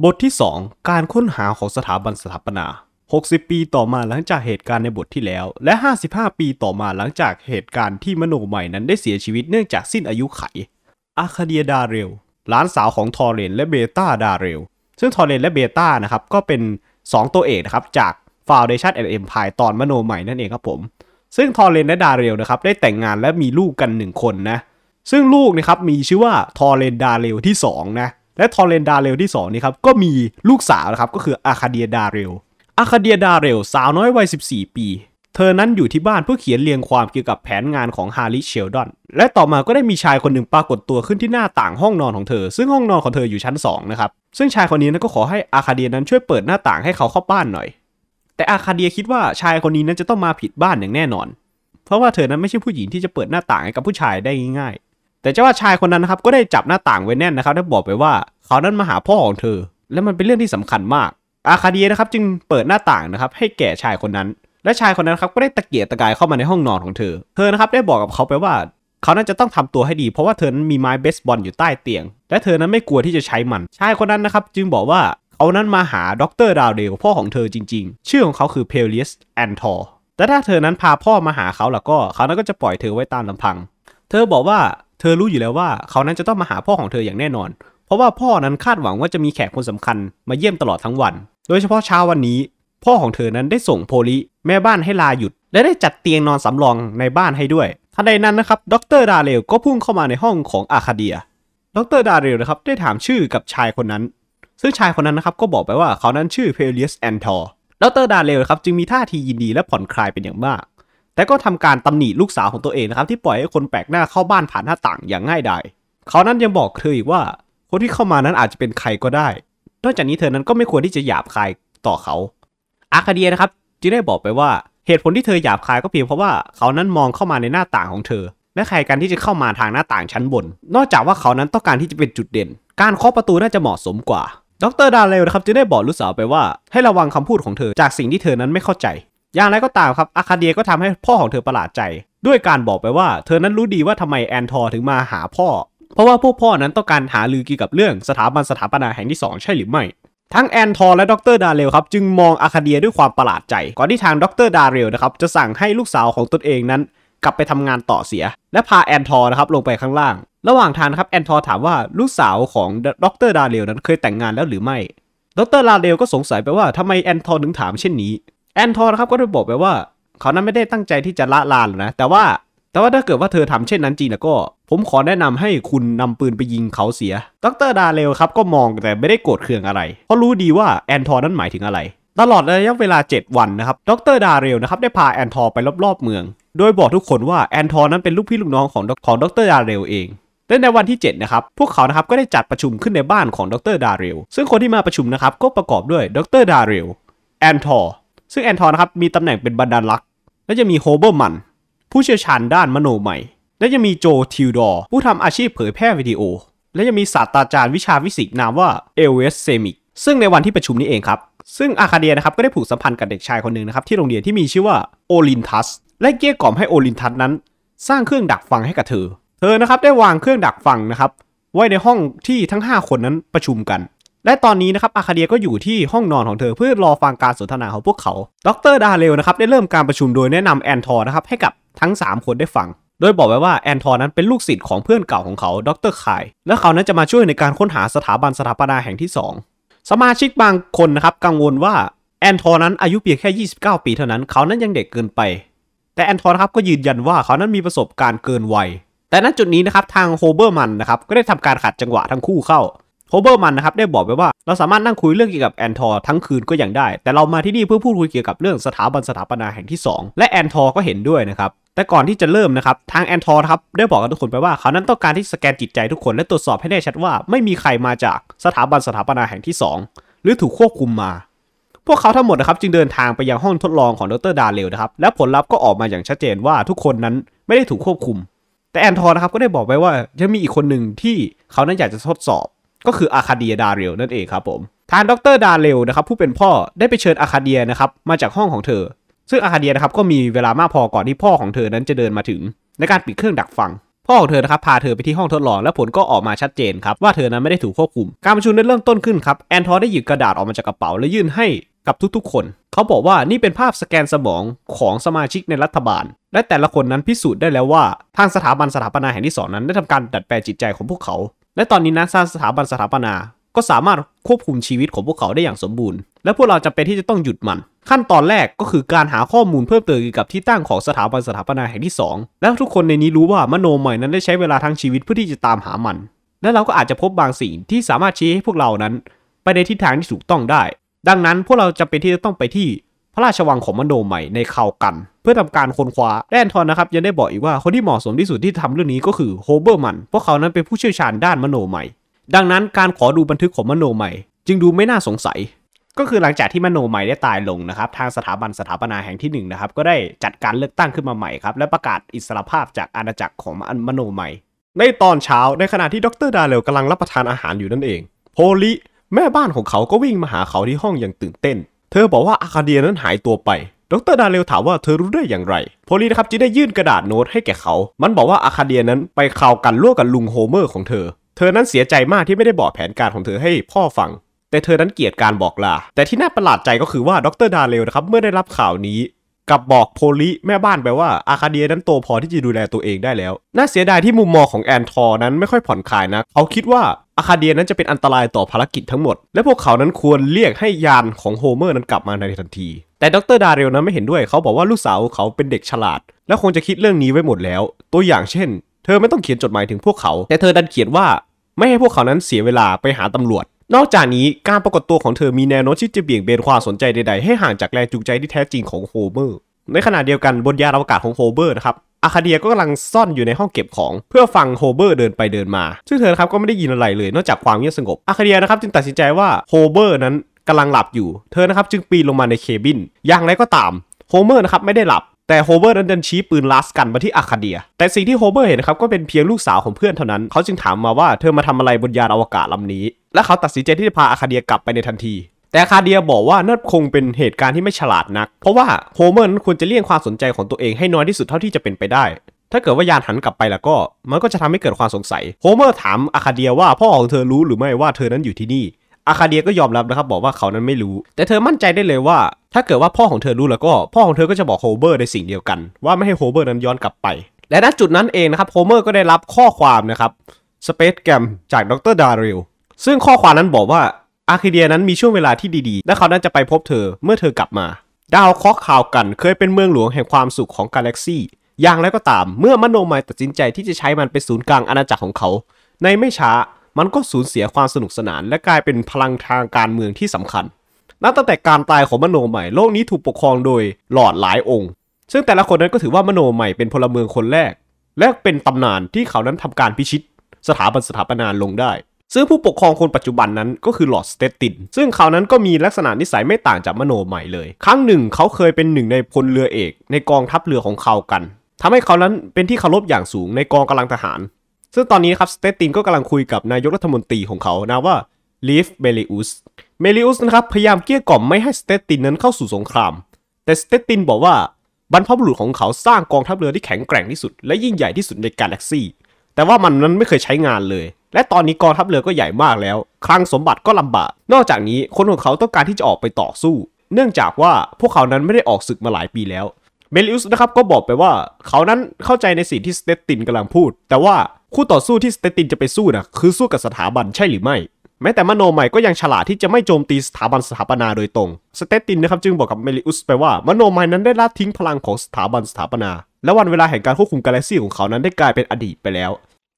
บทที่ 2 การค้นหาของสถาบันสถาปนา 60 ปีต่อมาหลังจากเหตุการณ์ในบทที่แล้ว และ 55 ปีต่อมาหลังจากเหตุการณ์ที่มโนใหม่นั้นได้เสียชีวิตเนื่องจากสิ้นอายุไข อาคาเดียดาเรลหลานสาวของทอร์เรนและเบต้าดาเรลซึ่งทอร์เรนและเบต้านะครับก็เป็น 2 ตัวเอกนะครับจาก Foundation and Empire ตอนมโนมัยนั่นเองครับผม ซึ่งทอร์เรนและดาเรลนะครับได้แต่งงานและมีลูกกัน 1 คนนะ ซึ่งลูกนะครับมีชื่อว่าทอร์เรนดาเรลที่2นะและทอร์เรนดาเรลที่2นี่ครับก็มีลูกสาวนะครับก็คืออาคาเดียดาเรล อาคาเดียดาเรลสาวน้อยวัย 14 ปี เธอนั้นอยู่ที่บ้านเพื่อเขียนเรียงความเกี่ยวกับแผนงานของฮาริเชลดอน และต่อมาก็ได้มีชายคนหนึ่งปรากฏตัวขึ้นที่หน้าต่างห้องนอนของเธอ ซึ่งห้องนอนของเธออยู่ชั้น 2 นะครับ ซึ่งชายคนนี้นั้นก็ขอให้อาคาเดียนั้นช่วยเปิดหน้าต่างให้เขาเข้าบ้านหน่อย แต่อาคาเดียคิดว่าชายคนนี้นั้นจะต้องมาผิดบ้านอย่างแน่นอน เพราะว่าเธอนั้นไม่ใช่ผู้หญิงที่จะเปิดหน้าต่างให้กับผู้ชายได้ง่ายๆ แต่เจ้าว่าชายคนนั้นนะครับก็ได้จับหน้าต่างไว้แน่นนะครับและบอกไปว่า เขานั้นมาหาพ่อของเธอ และมันเป็นเรื่องที่สำคัญมาก อาคาเดียนะครับจึงเปิดหน้าต่างนะครับให้แก่ชายคนนั้น และชายคนนั้นครับก็ได้ตะเกียกตะกายเข้ามาในห้องนอนของเธอ เธอนะครับได้บอกกับเขาไปว่า เขานั้นจะต้องทำตัวให้ดีเพราะว่าเธอนั้นมีไม้เบสบอลอยู่ใต้เตียง และเธอนั้นไม่กลัวที่จะใช้มัน ชายคนนั้นนะครับจึงบอกว่าเขานั้นมาหาดรดาเรลพ่อของเธอจริง ๆ ชื่อของเขาคือเพลเลียสแอนทอร์แต่ถ้าเธอนั้นพาพ่อมาหาเขาแล้วก็เขานั้นก็จะปล่อยเธอไว้ตามลำพัง เธอบอกว่าเธอรู้อยู่แล้วว่าเขานั้นจะต้องมาหาพ่อของเธออย่างแน่นอน เพราะว่าพ่อนั้นคาดหวังว่าจะมีแขกคนสำคัญมาเยี่ยมตลอดทั้งวัน โดยเฉพาะเช้าวันนี้ พ่อของเธอนั้นได้ส่งโพลิแม่บ้านให้ลาหยุด และได้จัดเตียงนอนสำรองในบ้านให้ด้วยทันใดนั้นนะครับดรดาเรลก็พุ่งเข้ามาในห้องของอาคาเดีย ดรดาเรลนะครับได้ถามชื่อกับชายคนนั้น ซึ่งชายคนนั้นนะครับก็บอกไปว่าเขานั้นชื่อเพลเลียสแอนทอร์ดรดาเรลครับจึงมีท่าทียินดีและผ่อนคลายเป็นอย่างมาก แต่ก็ทำการตำหนิลูกสาวของตัวเองนะครับที่ปล่อยให้คนแปลกหน้าเข้าบ้านผ่านหน้าต่างอย่างง่ายดายเขานั้นยังบอกเธออีกว่า คนที่เข้ามานั้นอาจจะเป็นใครก็ได้ นอกจากนี้เธอนั้นก็ไม่ควรที่จะหยาบคายต่อเขา อาคาเดียนะครับจึงได้บอกไปว่าเหตุผลที่เธอหยาบคายก็เพียงเพราะว่าเขานั้นมองเข้ามาในหน้าต่างของเธอ และใครกันที่จะเข้ามาทางหน้าต่างชั้นบน นอกจากว่าเขานั้นต้องการที่จะเป็นจุดเด่น การเคาะประตูน่าจะเหมาะสมกว่า ดรดาเลวนะครับจึงได้บอกลูกสาวไปว่า ให้ระวังคำพูดของเธอจากสิ่งที่เธอนั้นไม่เข้าใจ อย่างไรก็ตามครับอาคาเดียก็ทำให้พ่อของเธอประหลาดใจ ด้วยการบอกไปว่า เธอนั้นรู้ดีว่าทำไมแอนทอร์ถึงมาหาพ่อ เพราะว่าพวกพ่อนั้นต้องการหารือเกี่ยวกับเรื่องสถาบันสถาปนาแห่งที่สองใช่หรือไม่ ทั้งแอนทอร์และดรดาเรลครับจึงมองอาคาเดียด้วยความประหลาดใจ ก่อนที่ทางดรดาเรลนะครับจะสั่งให้ลูกสาวของตนเองนั้น กลับไปทำงานต่อเสีย และพาแอนทอร์นะครับลงไปข้างล่าง ระหว่างทางครับแอนทอร์ถามว่าลูกสาวของดรดาเรลนั้นเคยแต่งงานแล้วหรือไม่ ดรดาเรลก็สงสัยไปว่าทำไมแอนทอร์ถึงถามเช่นนี้แอนทอร์นะครับก็ได้บอกไปว่า เขานั้นไม่ได้ตั้งใจที่จะระรานหรอกนะแต่ว่าแต่ว่าถ้าเกิดว่าเธอทำเช่นนั้นจริงแล้วก็ ผมขอแนะนำให้คุณนำปืนไปยิงเขาเสีย ดรดาเรลครับก็มองแต่ไม่ได้โกรธเคืองอะไร เพราะรู้ดีว่าแอนทอร์นั้นหมายถึงอะไร ตลอดระยะเวลา 7 วันนะครับ ดรดาเรลนะครับได้พาแอนทอร์ไปรอบๆเมือง โดยบอกทุกคนว่าแอนทอร์นั้นเป็นลูกพี่ลูกน้องของของดรดาเรลเองและในวันที่ 7 นะครับ พวกเขานะครับก็ได้จัดประชุมขึ้นในบ้านของดรดาเรล ซึ่งคนที่มาประชุมนะครับก็ประกอบด้วยดรดาเรล แอนทอร์ ซึ่งแอนทอร์นะครับมีตำแหน่งเป็นบรรณารักษ์ และจะมีโฮเบอร์มัน ผู้เชี่ยวชาญด้านมโนมัย และยังมีโจทิวดอร์ผู้ทำอาชีพเผยแพร่วิดีโอ และยังมีศาสตราจารย์วิชาฟิสิกส์นามว่าเอลเวสเซมิกซึ่งในวันที่ประชุมนี้เองครับ ซึ่งอาคาเดียนะครับก็ได้ผูกสัมพันธ์กับเด็กชายคนหนึ่งนะครับที่โรงเรียนที่มีชื่อว่าโอลินทัสและเกลี้ยกล่อมให้โอลินทัสนั้น สร้างเครื่องดักฟังให้กับเธอ เธอนะครับได้วางเครื่องดักฟังนะครับไว้ในห้องที่ทั้ง 5 คนนั้นประชุมกัน และตอนนี้นะครับอาคาเดียก็อยู่ที่ห้องนอนของเธอเพื่อรอฟังการสนทนาของพวกเขา ดรดาเรลนะครับได้เริ่มการประชุมโดยแนะนำแอนทอร์นะครับให้กับทั้ง 3 คนได้ฟัง โดยบอกไว้ว่าแอนทอร์นั้นเป็นลูกศิษย์ของเพื่อนเก่าของเขาดรคายและเขานั้นจะมาช่วยในการค้นหาสถาบันสถาปนาแห่งที่ 2 สมาชิกบางคนนะครับกังวลว่าแอนทอร์นั้นอายุเพียงแค่ 29 ปีเท่านั้นเขานั้นยังเด็กเกินไป แต่แอนทอร์นะครับก็ยืนยันว่าเขานั้นมีประสบการณ์เกินวัยแต่ณจุดนี้นะครับทางโฮเบอร์มันนะครับก็ได้ทำการขัดจังหวะทั้งคู่เข้าโฮเมอร์มันน์นะครับได้บอกไปว่าเราสามารถนั่งคุยเรื่องเกี่ยวกับแอนทอร์ทั้งคืนก็ยังได้ แต่เรามาที่นี่เพื่อพูดคุยเกี่ยวกับเรื่องสถาบันสถาปนาแห่งที่ 2 และแอนทอร์ก็เห็นด้วยนะครับ แต่ก่อนที่จะเริ่มนะครับ ทางแอนทอร์ครับได้บอกกับทุกคนไปว่าเขานั้นต้องการที่สแกนจิตใจทุกคนและตรวจสอบให้แน่ชัดว่า ไม่มีใครมาจากสถาบันสถาปนาแห่งที่ 2 หรือถูกควบคุมมา พวกเขาทั้งหมดนะครับจึงเดินทางไปยังห้องทดลองของดร.ดาเรลนะครับ และผลลัพธ์ก็ออกมาอย่างชัดเจนว่าทุกคนนั้นไม่ได้ถูกควบคุม แต่แอนทอร์นะครับก็ได้บอกไว้ว่ายังมีอีกคนหนึ่งที่เขานั้นอยากจะทดสอบ ก็คืออาคาเดียดาเรลนั่นเองครับผมทางดร.ดาเรลนะครับผู้เป็นพ่อได้ไปเชิญอาคาเดียนะครับมาจากห้องของเธอ ซึ่งอาคาเดียนะครับก็มีเวลามากพอก่อนที่พ่อของเธอนั้นจะเดินมาถึง ในการปิดเครื่องดักฟังพ่อของเธอนะครับพาเธอไปที่ห้องทดลองและผลก็ออกมาชัดเจนครับว่าเธอนั้นไม่ได้ถูกควบคุม การประชุมได้เริ่มต้นขึ้นครับแอนทอร์ได้หยิบกระดาษออกมาจากกระเป๋าและยื่นให้กับทุกๆ คน เขาบอกว่านี่เป็นภาพสแกนสมองของสมาชิกในรัฐบาล และแต่ละคนนั้นพิสูจน์ได้แล้วว่า ทางสถาบันสถาปนาแห่งที่สองนั้นได้ทำการดัดแปลงจิตใจของพวกเขา และตอนนี้นะทางสถาบันสถาปนา ก็สามารถควบคุมชีวิตของพวกเขาได้อย่างสมบูรณ์ และพวกเราจำเป็นที่จะต้องหยุดมัน ขั้นตอนแรกก็คือการหาข้อมูลเพิ่มเติมเกี่ยวกับที่ตั้งของสถาบันสถาปนาแห่งที่ 2 และทุกคนในนี้รู้ว่ามโนใหม่นั้นได้ใช้เวลาทั้งชีวิตเพื่อที่จะตามหามัน และเราก็อาจจะพบบางสิ่งที่สามารถชี้ให้พวกเรานั้น ไปในทิศทางที่ถูกต้องได้ ดังนั้นพวกเราจำเป็นที่จะต้องไปที่พระราชวังของมโนใหม่ในคาวกัน เพื่อทำการค้นคว้าและแอนทอนนะครับยังได้บอกอีกว่าคนที่เหมาะสมที่สุดที่ทำเรื่องนี้ก็คือโฮเบอร์มันเพราะเขานั้นเป็นผู้เชี่ยวชาญด้านมโนใหม่ ดังนั้นการขอดูบันทึกของมโนใหม่ จึงดูไม่น่าสงสัย ก็คือหลังจากที่มโนใหม่ได้ตายลงนะครับ ทางสถาบันสถาปนาแห่งที่หนึ่งนะครับก็ได้จัดการเลือกตั้งขึ้นมาใหม่ครับและประกาศอิสรภาพจากอาณาจักรของมโนใหม่ ในตอนเช้าในขณะที่ดรดาเรลกำลังรับประทานอาหารอยู่นั่นเอง โพลีแม่บ้านของเขาก็วิ่งมาหาเขาที่ห้องอย่างตื่นเต้น เธอบอกว่าอาคาเดียนั้นหายตัวไป ดร.ดาเรลถามว่าเธอรู้ได้อย่างไร โพลีนะครับจึงได้ยื่นกระดาษโน้ตให้แก่เขา มันบอกว่าอาคาเดียนั้นไปคัลแกนร่วมกับลุงโฮเมอร์ของเธอ เธอนั้นเสียใจมากที่ไม่ได้บอกแผนการของเธอให้พ่อฟัง แต่เธอนั้นเกลียดการบอกลา แต่ที่น่าประหลาดใจก็คือว่าดร.ดาเรลนะครับเมื่อได้รับข่าวนี้กลับบอกโพลีแม่บ้านไปว่าอาคาเดียนั้นโตพอที่จะดูแลตัวเองได้แล้ว น่าเสียดายที่มุมมองของแอนทอร์นั้นไม่ค่อยผ่อนคลายนะเขาคิดว่าอาคาเดียนั้นจะเป็นอันตรายต่อภารกิจทั้งหมด และพวกเขานั้นควรเรียกให้ยานของโฮเมอร์นั้นกลับมาในทันที แต่ดร.ดาเรลนั้นไม่เห็นด้วยเขาบอกว่าลูกสาวเขาเป็นเด็กฉลาด และคงจะคิดเรื่องนี้ไว้หมดแล้ว ตัวอย่างเช่น เธอไม่ต้องเขียนจดหมายถึงพวกเขา แต่เธอดันเขียนว่า ไม่ให้พวกเขานั้นเสียเวลาไปหาตำรวจ นอกจากนี้การปรากฏตัวของเธอมีแนวโน้มที่จะเบี่ยงเบนความสนใจใดๆ ให้ห่างจากแรงจูงใจที่แท้จริงของโฮเมอร์ ในขณะเดียวกันบนยานอวกาศของโฮเมอร์นะครับอาคาเดียก็กำลังซ่อนอยู่ในห้องเก็บของเพื่อฟังโฮเมอร์เดินไปเดินมา ซึ่งเธอครับก็ไม่ได้ยินอะไรเลย นอกจากความเงียบสงบอาคาเดียนะครับจึงตัดสินใจว่าโฮเมอร์นั้นกำลังหลับอยู่ เธอนะครับจึงปีนลงมาใน cabin อย่างไรก็ตามโฮเมอร์นะครับไม่ได้หลับ แต่โฮเมอร์นั้นดันชี้ปืน lasgun มาที่อาคาเดีย แต่สิ่งที่โฮเมอร์เห็นนะครับก็เป็นเพียงลูกสาวของเพื่อนเท่านั้น เขาจึงถามมาว่าเธอมาทำอะไรบนยานอวกาศลำนี้ และเขาตัดสินใจที่จะพาอาคาเดียกลับไปในทันที แต่อาคาเดียบอกว่านั่นคงเป็นเหตุการณ์ที่ไม่ฉลาดนัก เพราะว่าโฮเมอร์นั้นควรจะเลี่ยงความสนใจของตัวเองให้น้อยที่สุดเท่าที่จะเป็นไปได้ ถ้าเกิดว่ายานหันกลับไปแล้วก็ มันก็จะทำให้เกิดความสงสัย โฮเมอร์ถามอาคาเดียว่าพ่อของเธอรู้หรือไม่ว่าเธอนั้นอยู่ที่นี่อาคาเดียก็ยอมรับนะครับบอกว่าเขานั้นไม่รู้ แต่เธอมั่นใจได้เลยว่า ถ้าเกิดว่าพ่อของเธอรู้แล้วก็ พ่อของเธอก็จะบอกโฮเมอร์ในสิ่งเดียวกัน ว่าไม่ให้โฮเมอร์นั้นย้อนกลับไป และณจุดนั้นเองนะครับโฮเมอร์ก็ได้รับข้อความนะครับ spacegram จากดร.ดาเรล ซึ่งข้อความนั้นบอกว่าอาคาเดียนั้นมีช่วงเวลาที่ดีๆ และเขานั้นจะไปพบเธอเมื่อเธอกลับมา ดาวเคราะห์คัลแกนเคยเป็นเมืองหลวงแห่งความสุขของกาแล็กซี่อย่างไรก็ตามเมื่อมโนมัยตัดสินใจที่จะใช้มันเป็นศูนย์กลางอาณาจักรของเขา ในไม่ช้ามันก็สูญเสียความสนุกสนาน และกลายเป็นพลังทางการเมืองที่สำคัญ นับตั้งแต่การตายของมโนมัยโลกนี้ถูกปกครองโดยลอร์ดหลายองค์ ซึ่งแต่ละคนนั้นก็ถือว่ามโนมัยเป็นพลเมืองคนแรก และเป็นตำนานที่เขานั้นทำการพิชิต สถาบันสถาปนาลงได้ ซึ่งผู้ปกครองคนปัจจุบันนั้นก็คือลอร์ดสเตตินซึ่งเขานั้นก็มีลักษณะนิสัยไม่ต่างจากมโนมัยเลย ครั้งหนึ่งเขาเคยเป็นหนึ่งในพลเรือเอก ในกองทัพเรือของคัลแกนทำให้เขานั้นเป็นที่เคารพอย่างสูงในกองกำลังทหาร ซึ่งตอนนี้ครับสเตตินก็กำลังคุยกับนายกรัฐมนตรีของเขานะว่าลีฟเมลิอุสเมลิอุสนะครับพยายามเกลี้ยกล่อมไม่ให้สเตตินนั้นเข้าสู่สงคราม แต่สเตตินบอกว่าบรรพบุรุษของเขาสร้างกองทัพเรือที่แข็งแกร่งที่สุด และยิ่งใหญ่ที่สุดในกาแล็กซี่ แต่ว่ามันนั้นไม่เคยใช้งานเลย และตอนนี้กองทัพเรือก็ใหญ่มากแล้ว คลังสมบัติก็ลำบาก นอกจากนี้คนของเขาต้องการที่จะออกไปต่อสู้ เนื่องจากว่าพวกเขานั้นไม่ได้ออกศึกมาหลายปีแล้วเมลิอุสนะครับก็บอกไปว่าเขานั้นเข้าใจในสิ่งที่สเตตินกำลังพูด แต่ว่าคู่ต่อสู้ที่สเตตินจะไปสู้นะคือสู้กับสถาบันใช่หรือไม่แม้แต่มโนมัยก็ยังฉลาดที่จะไม่โจมตีสถาบันสถาปนาโดยตรง สเตตินนะครับจึงบอกกับเมลิอุสไปว่ามโนมัยนั้นได้ละทิ้งพลังของสถาบันสถาปนา และวันเวลาแห่งการควบคุมกาแล็กซี่ของเขานั้นได้กลายเป็นอดีตไปแล้ว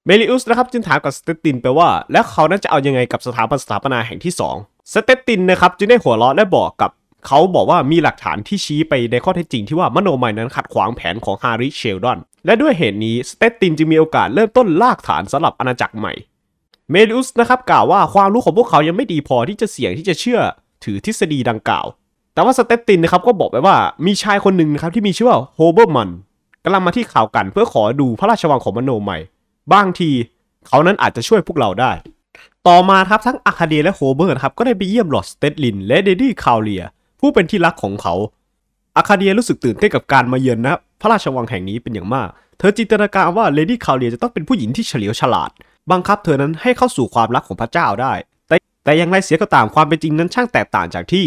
เมลิอุสนะครับจึงถามกับสเตตินไปว่า แล้วเขานั้นจะเอายังไงกับสถาบันสถาปนาแห่งที่ 2 สเตตินนะครับจึงได้หัวเราะและบอกกับเขาบอกว่ามีหลักฐานที่ชี้ไปในข้อเท็จจริงที่ว่ามโนมัยนั้นขัดขวางแผนของฮาริเชลดอน และด้วยเหตุนี้สเตตินจึงมีโอกาสเริ่มต้นรากฐานสำหรับอาณาจักรใหม่ เมลิอุสนะครับกล่าวว่าความรู้ของพวกเขายังไม่ดีพอที่จะเสี่ยงที่จะเชื่อถือทฤษฎีดังกล่าว แต่ว่าสเตตินนะครับก็บอกไปว่ามีชายคนหนึ่งนะครับที่มีชื่อว่าโฮเมอร์มันน์กำลังมาที่คัลแกนเพื่อขอดูพระราชวังของมโนมัย บางทีเขานั้นอาจจะช่วยพวกเราได้ ต่อมาครับทั้งอาคาเดียและโฮเมอร์ครับก็ได้ไปเยี่ยมลอร์ดสเตติน และเลดี้คาวเลีย ผู้เป็นที่รักของเขาอาคาเดียรู้สึกตื่นเต้นกับการมาเยือนนะพระราชวังแห่งนี้เป็นอย่างมาก เธอจินตนาการว่าเลดี้คาวเลียจะต้องเป็นผู้หญิงที่เฉลียวฉลาด บังคับเธอนั้นให้เข้าสู่ความรักของพระเจ้าได้ แต่แต่อย่างไรเสียก็ตามความเป็นจริงนั้นช่างแตกต่างจากที่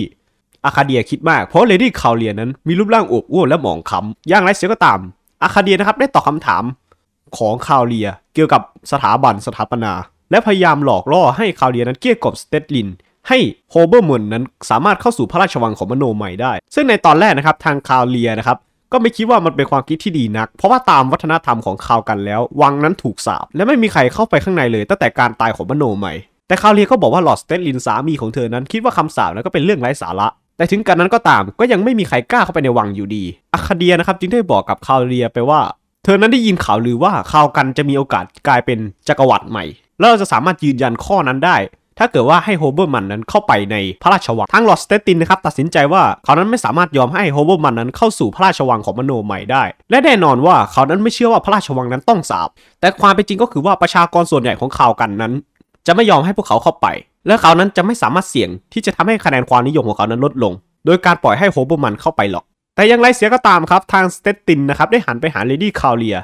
อาคาเดียคิดมาก เพราะเลดี้คาวเลียนั้นมีรูปร่างอวบอ้วนและหมองคล้ำอย่างไรเสียก็ตามอาคาเดียนะครับได้ตอบคำถาม ของคาวเลีย เกี่ยวกับสถาบันสถาปนา และพยายามหลอกล่อให้คาวเลียนั้นเกลี้ยกล่อมสเตติน ให้โฮเมอร์มันน์นั้นสามารถเข้าสู่พระราชวังของมโนมัยได้ ซึ่งในตอนแรกนะครับทางคาวเลียนะครับก็ไม่คิดว่ามันเป็นความคิดที่ดีนัก เพราะว่าตามวัฒนธรรมของคัลแกนแล้ว วังนั้นถูกสาปและไม่มีใครเข้าไปข้างในเลย ตั้งแต่การตายของมโนมัย แต่คาวเลียก็บอกว่าลอร์ดสเตตินสามีของเธอนั้นคิดว่าคำสาปนั้นก็เป็นเรื่องไร้สาระแต่ถึงกันนั้นก็ตามก็ยังไม่มีใครกล้าเข้าไปในวังอยู่ดีอาคาเดียนะครับจึงได้บอกกับคาเลียไปว่า เธอนั้นได้ยินข่าวลือว่าคาลกันจะมีโอกาสกลายเป็นจักรวรรดิใหม่ แล้วเราจะสามารถยืนยันข้อนั้นได้ ถ้าเกิดว่าให้โฮเบอร์มันนั้นเข้าไปในพระราชวังทางลอสเตตินนะครับตัดสินใจว่าเขานั้นไม่สามารถยอมให้โฮเบอร์มันนั้นเข้าสู่พระราชวังของมโนใหม่ได้ และแน่นอนว่าเขานั้นไม่เชื่อว่าพระราชวังนั้นต้องสาป แต่ความเป็นจริงก็คือว่าประชากรส่วนใหญ่ของคาลกันนั้น จะไม่ยอมให้พวกเขาเข้าไป และเขานั้นจะไม่สามารถเสี่ยงที่จะทำให้คะแนนความนิยมของเขานั้นลดลง โดยการปล่อยให้โฮเบอร์มันเข้าไปหรอก แต่อย่างไรเสียก็ตามครับทางสเตตตินนะครับได้หันไปหาเลดี้คาเลีย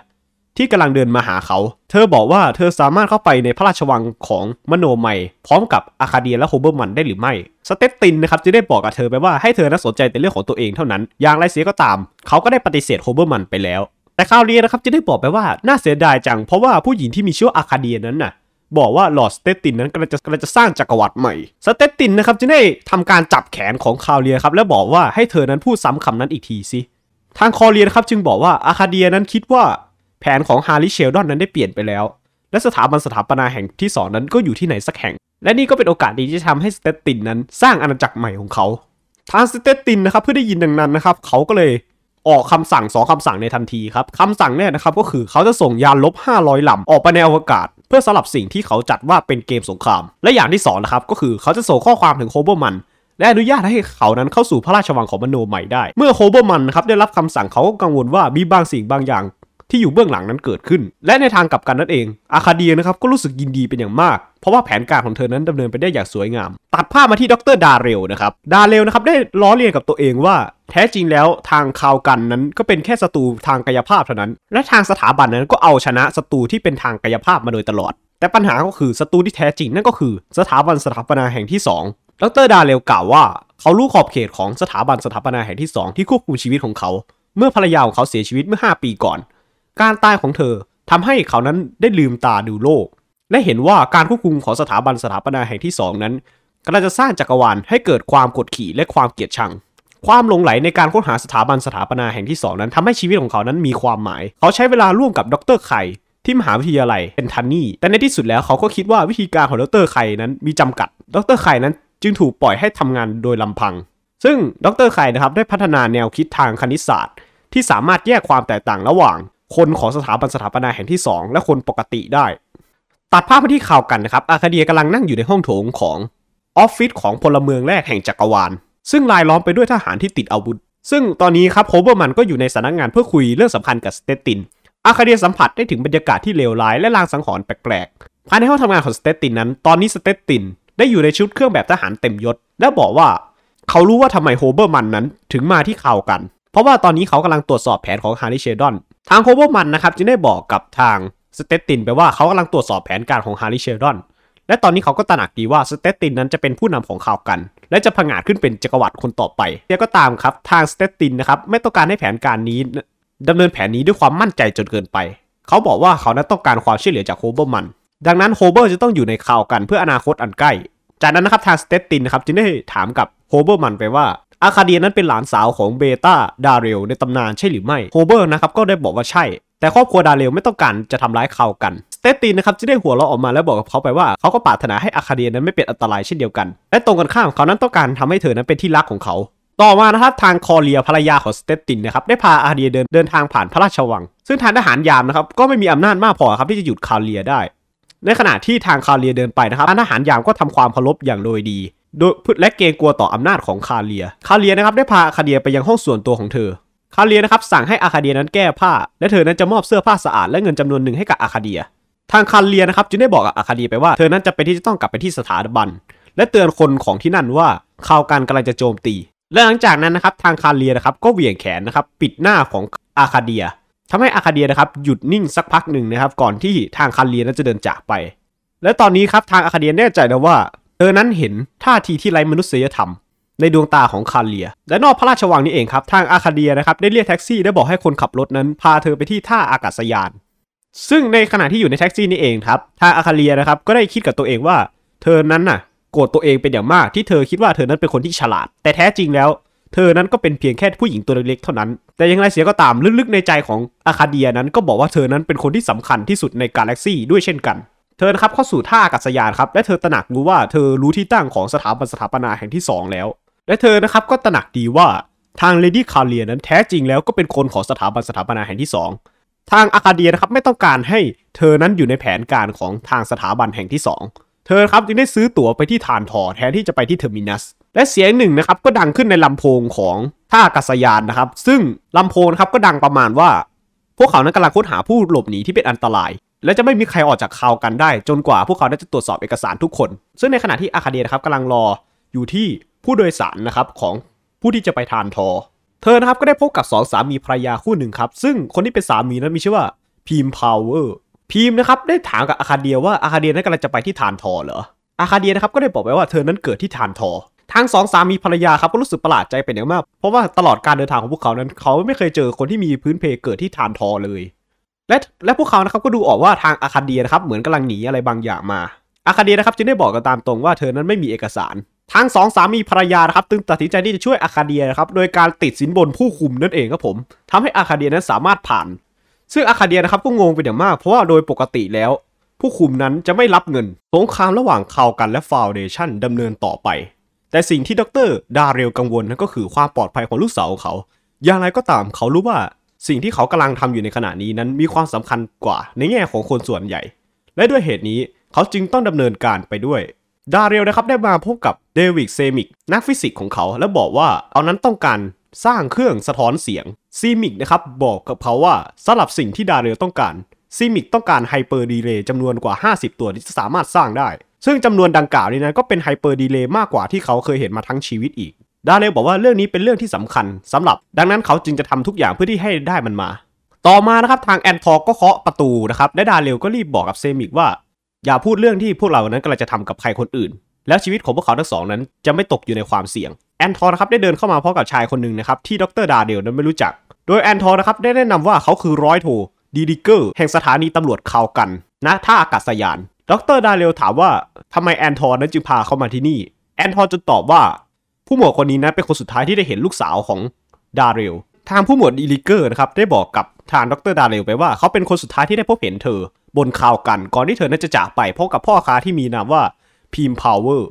ที่กำลังเดินมาหาเขา เธอบอกว่าเธอสามารถเข้าไปในพระราชวังของมโนไมพร้อมกับอาคาเดียและโฮเบอร์มันได้หรือไม่ สเตตตินนะครับจะได้บอกกับเธอไปว่าให้เธอนั้นสนใจแต่เรื่องของตัวเองเท่านั้น อย่างไรเสียก็ตาม เขาก็ได้ปฏิเสธโฮเบอร์มันไปแล้ว แต่คาเลียนะครับจะได้บอกไปว่าน่าเสียดายจังเพราะว่าผู้หญิงที่มีชื่ออาคาเดียนั้นน่ะ บอกว่าลอร์ดสเตตตินนั้นกำลังจะกำลังจะสร้างจักรวรรดิใหม่สเตตตินนะครับจะได้ทำการจับแขนของคาเลียครับและบอกว่าให้เธอนั้นพูดซ้ำคำนั้นอีกทีสิทางคาเลียนะครับจึงบอกว่าอาคาเดียนั้นคิดว่าแผนของฮาริเซลดอนนั้นได้เปลี่ยนไปแล้ว และสถาบันสถาปนาแห่งที่ 2 นั้นก็อยู่ที่ไหนสักแห่ง และนี่ก็เป็นโอกาสดีที่จะทำให้สเตตตินนั้นสร้างอาณาจักรใหม่ของเขาทางสเตตตินนะครับเมื่อได้ยินดังนั้นนะครับเขาก็เลยออกคำสั่งสองคำสั่งในทันทีครับคำสั่งเนี่ยนะครับก็คือเขาจะส่งยานรบ 500ลำออกไปในอวกาศ เพื่อสำหรับสิ่งที่เขาจัดว่าเป็นเกมสงคราม และอย่างที่สองนะครับก็คือเขาจะส่งข้อความถึงโฮเบอร์มันและอนุญาตให้เขานั้นเข้าสู่พระราชวังของมโนใหม่ได้ เมื่อโฮเบอร์มันนะครับได้รับคำสั่งเขาก็กังวลว่ามีบางสิ่งบางอย่าง ที่อยู่เบื้องหลังนั้นเกิดขึ้น และในทางกลับกันนั่นเอง อาคาเดียนะครับก็รู้สึกยินดีเป็นอย่างมาก เพราะว่าแผนการของเธอนั้นดำเนินไปได้อย่างสวยงาม ตัดภาพมาที่ดรดาเรลนะครับ ดาเรลนะครับได้ล้อเลียนกับตัวเองว่า แท้จริงแล้วทางคาลกันนั้นก็เป็นแค่ศัตรูทางกายภาพเท่านั้น และทางสถาบันนั้นก็เอาชนะศัตรูที่เป็นทางกายภาพมาโดยตลอด แต่ปัญหาก็คือศัตรูที่แท้จริงนั่นก็คือสถาบันสถาปนาแห่งที่ 2ดรดาเรลกล่าวว่าเขารู้ขอบเขตของสถาบันสถาปนาแห่งที่ 2 ที่ควบคุมชีวิตของเขา เมื่อภรรยาของเขาเสียชีวิตเมื่อ 5 ปีก่อน การตายของเธอทำให้เขานั้นได้ลืมตาดูโลก และเห็นว่าการควบคุมของสถาบันสถาปนาแห่งที่2นั้นกำลังจะสร้างจักรวาลให้เกิดความกดขี่และความเกลียดชัง ความหลงไหลในการค้นหาสถาบันสถาปนาแห่งที่2นั้นทำให้ชีวิตของเขานั้นมีความหมาย เขาใช้เวลาร่วมกับดรไข่ที่มหาวิทยาลัยเป็นทันนี่ แต่ในที่สุดแล้วเขาก็คิดว่าวิธีการของดรไข่นั้นมีจำกัด ดรไข่นั้นจึงถูกปล่อยให้ทำงานโดยลำพัง ซึ่งดรไข่นะครับได้พัฒนาแนวคิดทางคณิตศาสตร์ ที่สามารถแยกความแตกต่างระหว่าง คนของสถาบันสถาปนาแห่งที่ 2 และคนปกติได้ ตัดภาพมาที่ข่าวกันนะครับอาคาเดียกำลังนั่งอยู่ในห้องโถงของออฟฟิศของพลเมืองแรกแห่งจักรวาล ซึ่งรายล้อมไปด้วยทหารที่ติดอาวุธ ซึ่งตอนนี้ครับโฮเบอร์มันก็อยู่ในสำนักงานเพื่อคุยเรื่องสำคัญกับสเตตินอาคาเดียสัมผัสได้ถึงบรรยากาศที่เลวร้ายและลางสังหรณ์แปลกๆ ภายในห้องทำงานของสเตตินนั้น ตอนนี้สเตตินได้อยู่ในชุดเครื่องแบบทหารเต็มยศ และบอกว่า เขารู้ว่าทำไมโฮเบอร์มันนั้นถึงมาที่คาลกัน เพราะว่าตอนนี้เขากำลังตรวจสอบแผนของฮาริเซลดอน ทางโฮเบอร์มันนะครับจึงได้บอกกับทางสเตตินไปว่าเขากำลังตรวจสอบแผนการของฮาริเซลดอน และตอนนี้เขาก็ตระหนักดีว่าสเตตินนั้นจะเป็นผู้นำของคาลกัน และจะผงาดขึ้นเป็นจักรวรรดิคนต่อไปแต่ก็ตามครับทางสเตตินนะครับไม่ต้องการให้แผนการนี้ดำเนินแผนนี้ด้วยความมั่นใจจนเกินไป เขาบอกว่าเขานั้นต้องการความช่วยเหลือจากโฮเบอร์มันดังนั้นโฮเบอร์จะต้องอยู่ในคาลกันเพื่ออนาคตอันใกล้ จากนั้นนะครับทางสเตตินนะครับจึงได้ถามกับโฮเบอร์มันไปว่า อาคาเดียนั้นเป็นหลานสาวของเบต้าดาเรลในตำนานใช่หรือไม่โฮเบอร์นะครับก็ได้บอกว่าใช่ แต่ครอบครัวดาเรลไม่ต้องการจะทำร้ายคาลกันสเตตินนะครับจะได้หัวเราะออกมาแล้วบอกกับเขาไปว่าเขาก็ปรารถนาให้อาคาเดียนั้นไม่เป็นอันตรายเช่นเดียวกัน และตรงกันข้ามเขานั้นต้องการทำให้เธอนั้นเป็นที่รักของเขา ต่อมานะครับทางคาเลียภรรยาของสเตตินนะครับได้พาอาคาเดียเดินเดินทางผ่านพระราชวัง ซึ่งทางทหารยามนะครับก็ไม่มีอำนาจมากพอครับที่จะหยุดคาเลียได้ ในขณะที่ทางคาเลียเดินไปนะครับทางทหารยามก็ทำความเคารพอย่างโดยดี โดยและเกรงกลัวต่ออำนาจของคาเลีย คาเลียนะครับได้พาอาคาเดียไปยังห้องส่วนตัวของเธอ คาเลียนะครับสั่งให้อาคาเดียนั้นแก้ผ้า และเธอนั้นจะมอบเสื้อผ้าสะอาดและเงินจำนวนหนึ่งให้กับอาคาเดีย ทางคาเลียนะครับจึงได้บอกกับอาคาเดียไปว่าเธอนั้นจะเป็นที่จะต้องกลับไปที่สถาบัน และเตือนคนของที่นั่นว่าข่าวการกำลังจะโจมตี และหลังจากนั้นนะครับทางคาเลียนะครับก็เหวี่ยงแขนนะครับปิดหน้าของอาคาเดียทำให้อาคาเดียนะครับหยุดนิ่งสักพักหนึ่งนะครับก่อนที่ทางคาเลียนั้นจะเดินจากไป และตอนนี้ครับทางอาคาเดียแน่ใจแล้วว่า เธอนั้นเห็นท่าทีที่ไร้มนุษยธรรมในดวงตาของคาเลีย และนอกพระราชวังนี่เองครับ ทางอาคาเดียนะครับได้เรียกแท็กซี่ได้บอกให้คนขับรถนั้นพาเธอไปที่ท่าอากาศยาน ซึ่งในขณะที่อยู่ในแท็กซี่นี่เองครับ ทางอาคาเลียนะครับก็ได้คิดกับตัวเองว่า เธอนั้นน่ะโกรธตัวเองเป็นอย่างมากที่เธอคิดว่าเธอนั้นเป็นคนที่ฉลาด แต่แท้จริงแล้ว เธอนั้นก็เป็นเพียงแค่ผู้หญิงตัวเล็กๆเท่านั้น แต่อย่างไรเสียก็ตามลึกๆในใจของอาคาเดียนั้นก็บอกว่าเธอนั้นเป็นคนที่สำคัญที่สุดในกาแล็กซี่ด้วยเช่นกัน เธอนะครับเข้าสู่ท่าอากาศยานครับและเธอตระหนักรู้ว่าเธอรู้ที่ตั้งของสถาบันสถาปนาแห่งที่ 2 แล้ว และเธอนะครับก็ตระหนักดีว่าทางเลดี้คาเลียนั้นแท้จริงแล้วก็เป็นคนของสถาบันสถาปนาแห่งที่ 2 ทางอาคาเดียนะครับไม่ต้องการให้เธอนั้นอยู่ในแผนการของทางสถาบันแห่งที่ 2 เธอครับจึงได้ซื้อตั๋วไปที่ทรานทอร์แทนที่จะไปที่เทอร์มินัสและเสียงหนึ่งนะครับก็ดังขึ้นในลำโพงของท่าอากาศยานนะครับ ซึ่งลำโพงนะครับก็ดังประมาณว่า พวกเขานั้นกำลังค้นหาผู้หลบหนีที่เป็นอันตราย และจะไม่มีใครออกจากคาลกันได้ จนกว่าพวกเขาได้จะตรวจสอบเอกสารทุกคน ซึ่งในขณะที่อาคาเดียนะครับกำลังรออยู่ที่ผู้โดยสารนะครับของผู้ที่จะไปทรานทอร์ เธอนะครับก็ได้พบกับสองสามีภรรยาคู่หนึ่งครับ ซึ่งคนที่เป็นสามีนั้นมีชื่อว่าพรีมพาลเวอร์พรีมนะครับได้ถามกับอาคาเดียว่าอาคาเดียนั้นกำลังจะไปที่ทรานทอร์เหรออาคาเดียนะครับก็ได้บอกไปว่าเธอนั้นเกิดที่ทรานทอร์ทั้งสองสามีภรรยาครับก็รู้สึกประหลาดใจเป็นอย่างมาก เพราะว่าตลอดการเดินทางของพวกเขานั้น เขาไม่เคยเจอคนที่มีพื้นเพเกิดที่ทรานทอร์เลย และและพวกเขานะครับก็ดูออกว่าทางอาคาเดียนะครับเหมือนกำลังหนีอะไรบางอย่างมา อาคาเดียนะครับจึงได้บอกกันตามตรงว่าเธอนั้นไม่มีเอกสารทั้งสองสามีภรรยานะครับจึงตัดสินใจที่จะช่วยอาคาเดียนะครับโดยการติดสินบนผู้คุมนั่นเองครับผมทำให้อาคาเดียนั้นสามารถผ่าน ซึ่งอาคาเดียนะครับก็งงเป็นอย่างมาก เพราะว่าโดยปกติแล้ว ผู้คุมนั้นจะไม่รับเงินสงครามระหว่างคาลกันและ Foundation ดำเนินต่อไป แต่สิ่งที่ดรดาเรลกังวลนั่นก็คือความปลอดภัยของลูกสาวของเขา อย่างไรก็ตามเขารู้ว่า สิ่งที่เขากำลังทำอยู่ในขณะนี้นั้นมีความสำคัญกว่าในแง่ของคนส่วนใหญ่ และด้วยเหตุนี้เขาจึงต้องดำเนินการไปด้วย ดาเรียลนะครับได้มาพบกับเดวิดเซมิกนักฟิสิกส์ของเขา และบอกว่าเขานั้นต้องการสร้างเครื่องสะท้อนเสียงเซมิกนะครับบอกกับเขาว่าสำหรับสิ่งที่ดาเรลต้องการเซมิกต้องการ hyper relay จำนวนกว่า 50 ตัวที่จะสามารถสร้างได้ ซึ่งจำนวนดังกล่าวนี้นะก็เป็น hyper relay มากกว่าที่เขาเคยเห็นมาทั้งชีวิตอีก ดาเรลบอกว่าเรื่องนี้เป็นเรื่องที่สำคัญสำหรับ ดังนั้นเขาจึงจะทำทุกอย่างเพื่อที่ให้ได้มันมา ต่อมานะครับทางแอนทอร์ก็เคาะประตูนะครับและดาเรลก็รีบบอกกับเซมิกว่า อย่าพูดเรื่องที่พวกเรานั้นกำลังจะทำกับใครคนอื่น แล้วชีวิตของพวกเขาทั้งสองนั้น จะไม่ตกอยู่ในความเสี่ยงแอนทอร์นะครับได้เดินเข้ามาพร้อมกับชายคนหนึ่งนะครับที่ดรดาเดลนั้นไม่รู้จัก โดยแอนทอร์นะครับได้แนะนำว่าเขาคือร้อยโทดีลิเกอร์แห่งสถานีตำรวจคัลกัน ณ ท่าอากาศยาน ดรดาเรลถามว่าทำไมแอนทอร์นั้นจึงพาเขามาที่นี่แอนทอร์จึงตอบว่า ผู้หมวดคนนี้นั้นเป็นคนสุดท้ายที่ได้เห็นลูกสาวของดาเรลทางผู้หมวดดีลิเกอร์นะครับได้บอกกับทางดรดาเรลไปว่าเขาเป็นคนสุดท้ายที่ได้พบเห็นเธอ บนคัลกันก่อนที่เธอนั้นจะจากไปพบกับพ่อค้าที่มีนามว่าพีมพาวเวอร์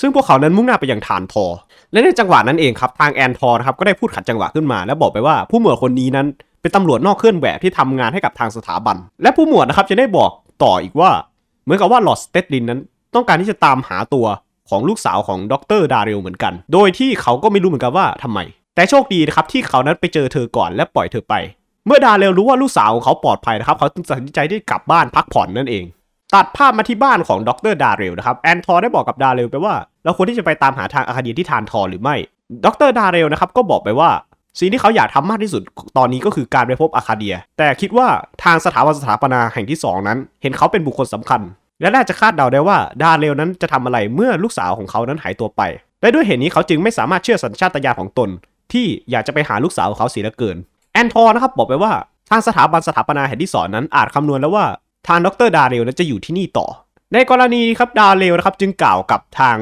ซึ่งพวกเขานั้นมุ่งหน้าไปยังทรานทอร์ และในจังหวะนั้นเองครับทางแอนทอร์นะครับก็ได้พูดขัดจังหวะขึ้นมา และบอกไปว่าผู้หมวดคนนี้นั้นเป็นตำรวจนอกเครื่องแบบที่ทำงานให้กับทางสถาบัน และผู้หมวดนะครับจะได้บอกต่ออีกว่า เหมือนกับว่าลอร์ดสเตตตินนั้นต้องการที่จะตามหาตัว ของลูกสาวของดรดาเรลเหมือนกัน โดยที่เขาก็ไม่รู้เหมือนกันว่าทำไม แต่โชคดีนะครับที่เขานั้นไปเจอเธอก่อนและปล่อยเธอไป เมื่อดาเรลรู้ว่าลูกสาวของเขาปลอดภัยนะครับเขาจึงตัดสินใจที่กลับบ้านพักผ่อนนั่นเอง ตัดภาพมาที่บ้านของดรดาเรลนะครับแอนทอร์ได้บอกกับดาเรลไปว่า เราควรที่จะไปตามหาทางอาคาเดียที่ทรานทอร์หรือไม่ดรดาเรลนะครับก็บอกไปว่าสิ่งที่เขาอยากทำมากที่สุดตอนนี้ก็คือการไปพบอาคาเดีย แต่คิดว่าทางสถาบันสถาปนาแห่งที่ 2 นั้น เห็นเขาเป็นบุคคลสำคัญ และน่าจะคาดเดาได้ว่าดาเรลนั้นจะทำอะไรเมื่อลูกสาวของเขานั้นหายตัวไป และด้วยเหตุนี้เขาจึงไม่สามารถเชื่อสัญชาตญาณของตน ที่อยากจะไปหาลูกสาวของเขาเสียเหลือเกิน แอนทอร์นะครับบอกไปว่าทางสถาบันสถาปนาแห่งที่สองนั้นอาจคำนวณแล้วว่าทางดรดาเรลนั้นจะอยู่ที่นี่ต่อ ในกรณีครับดาเรลนะครับจึงกล่าวกับทาง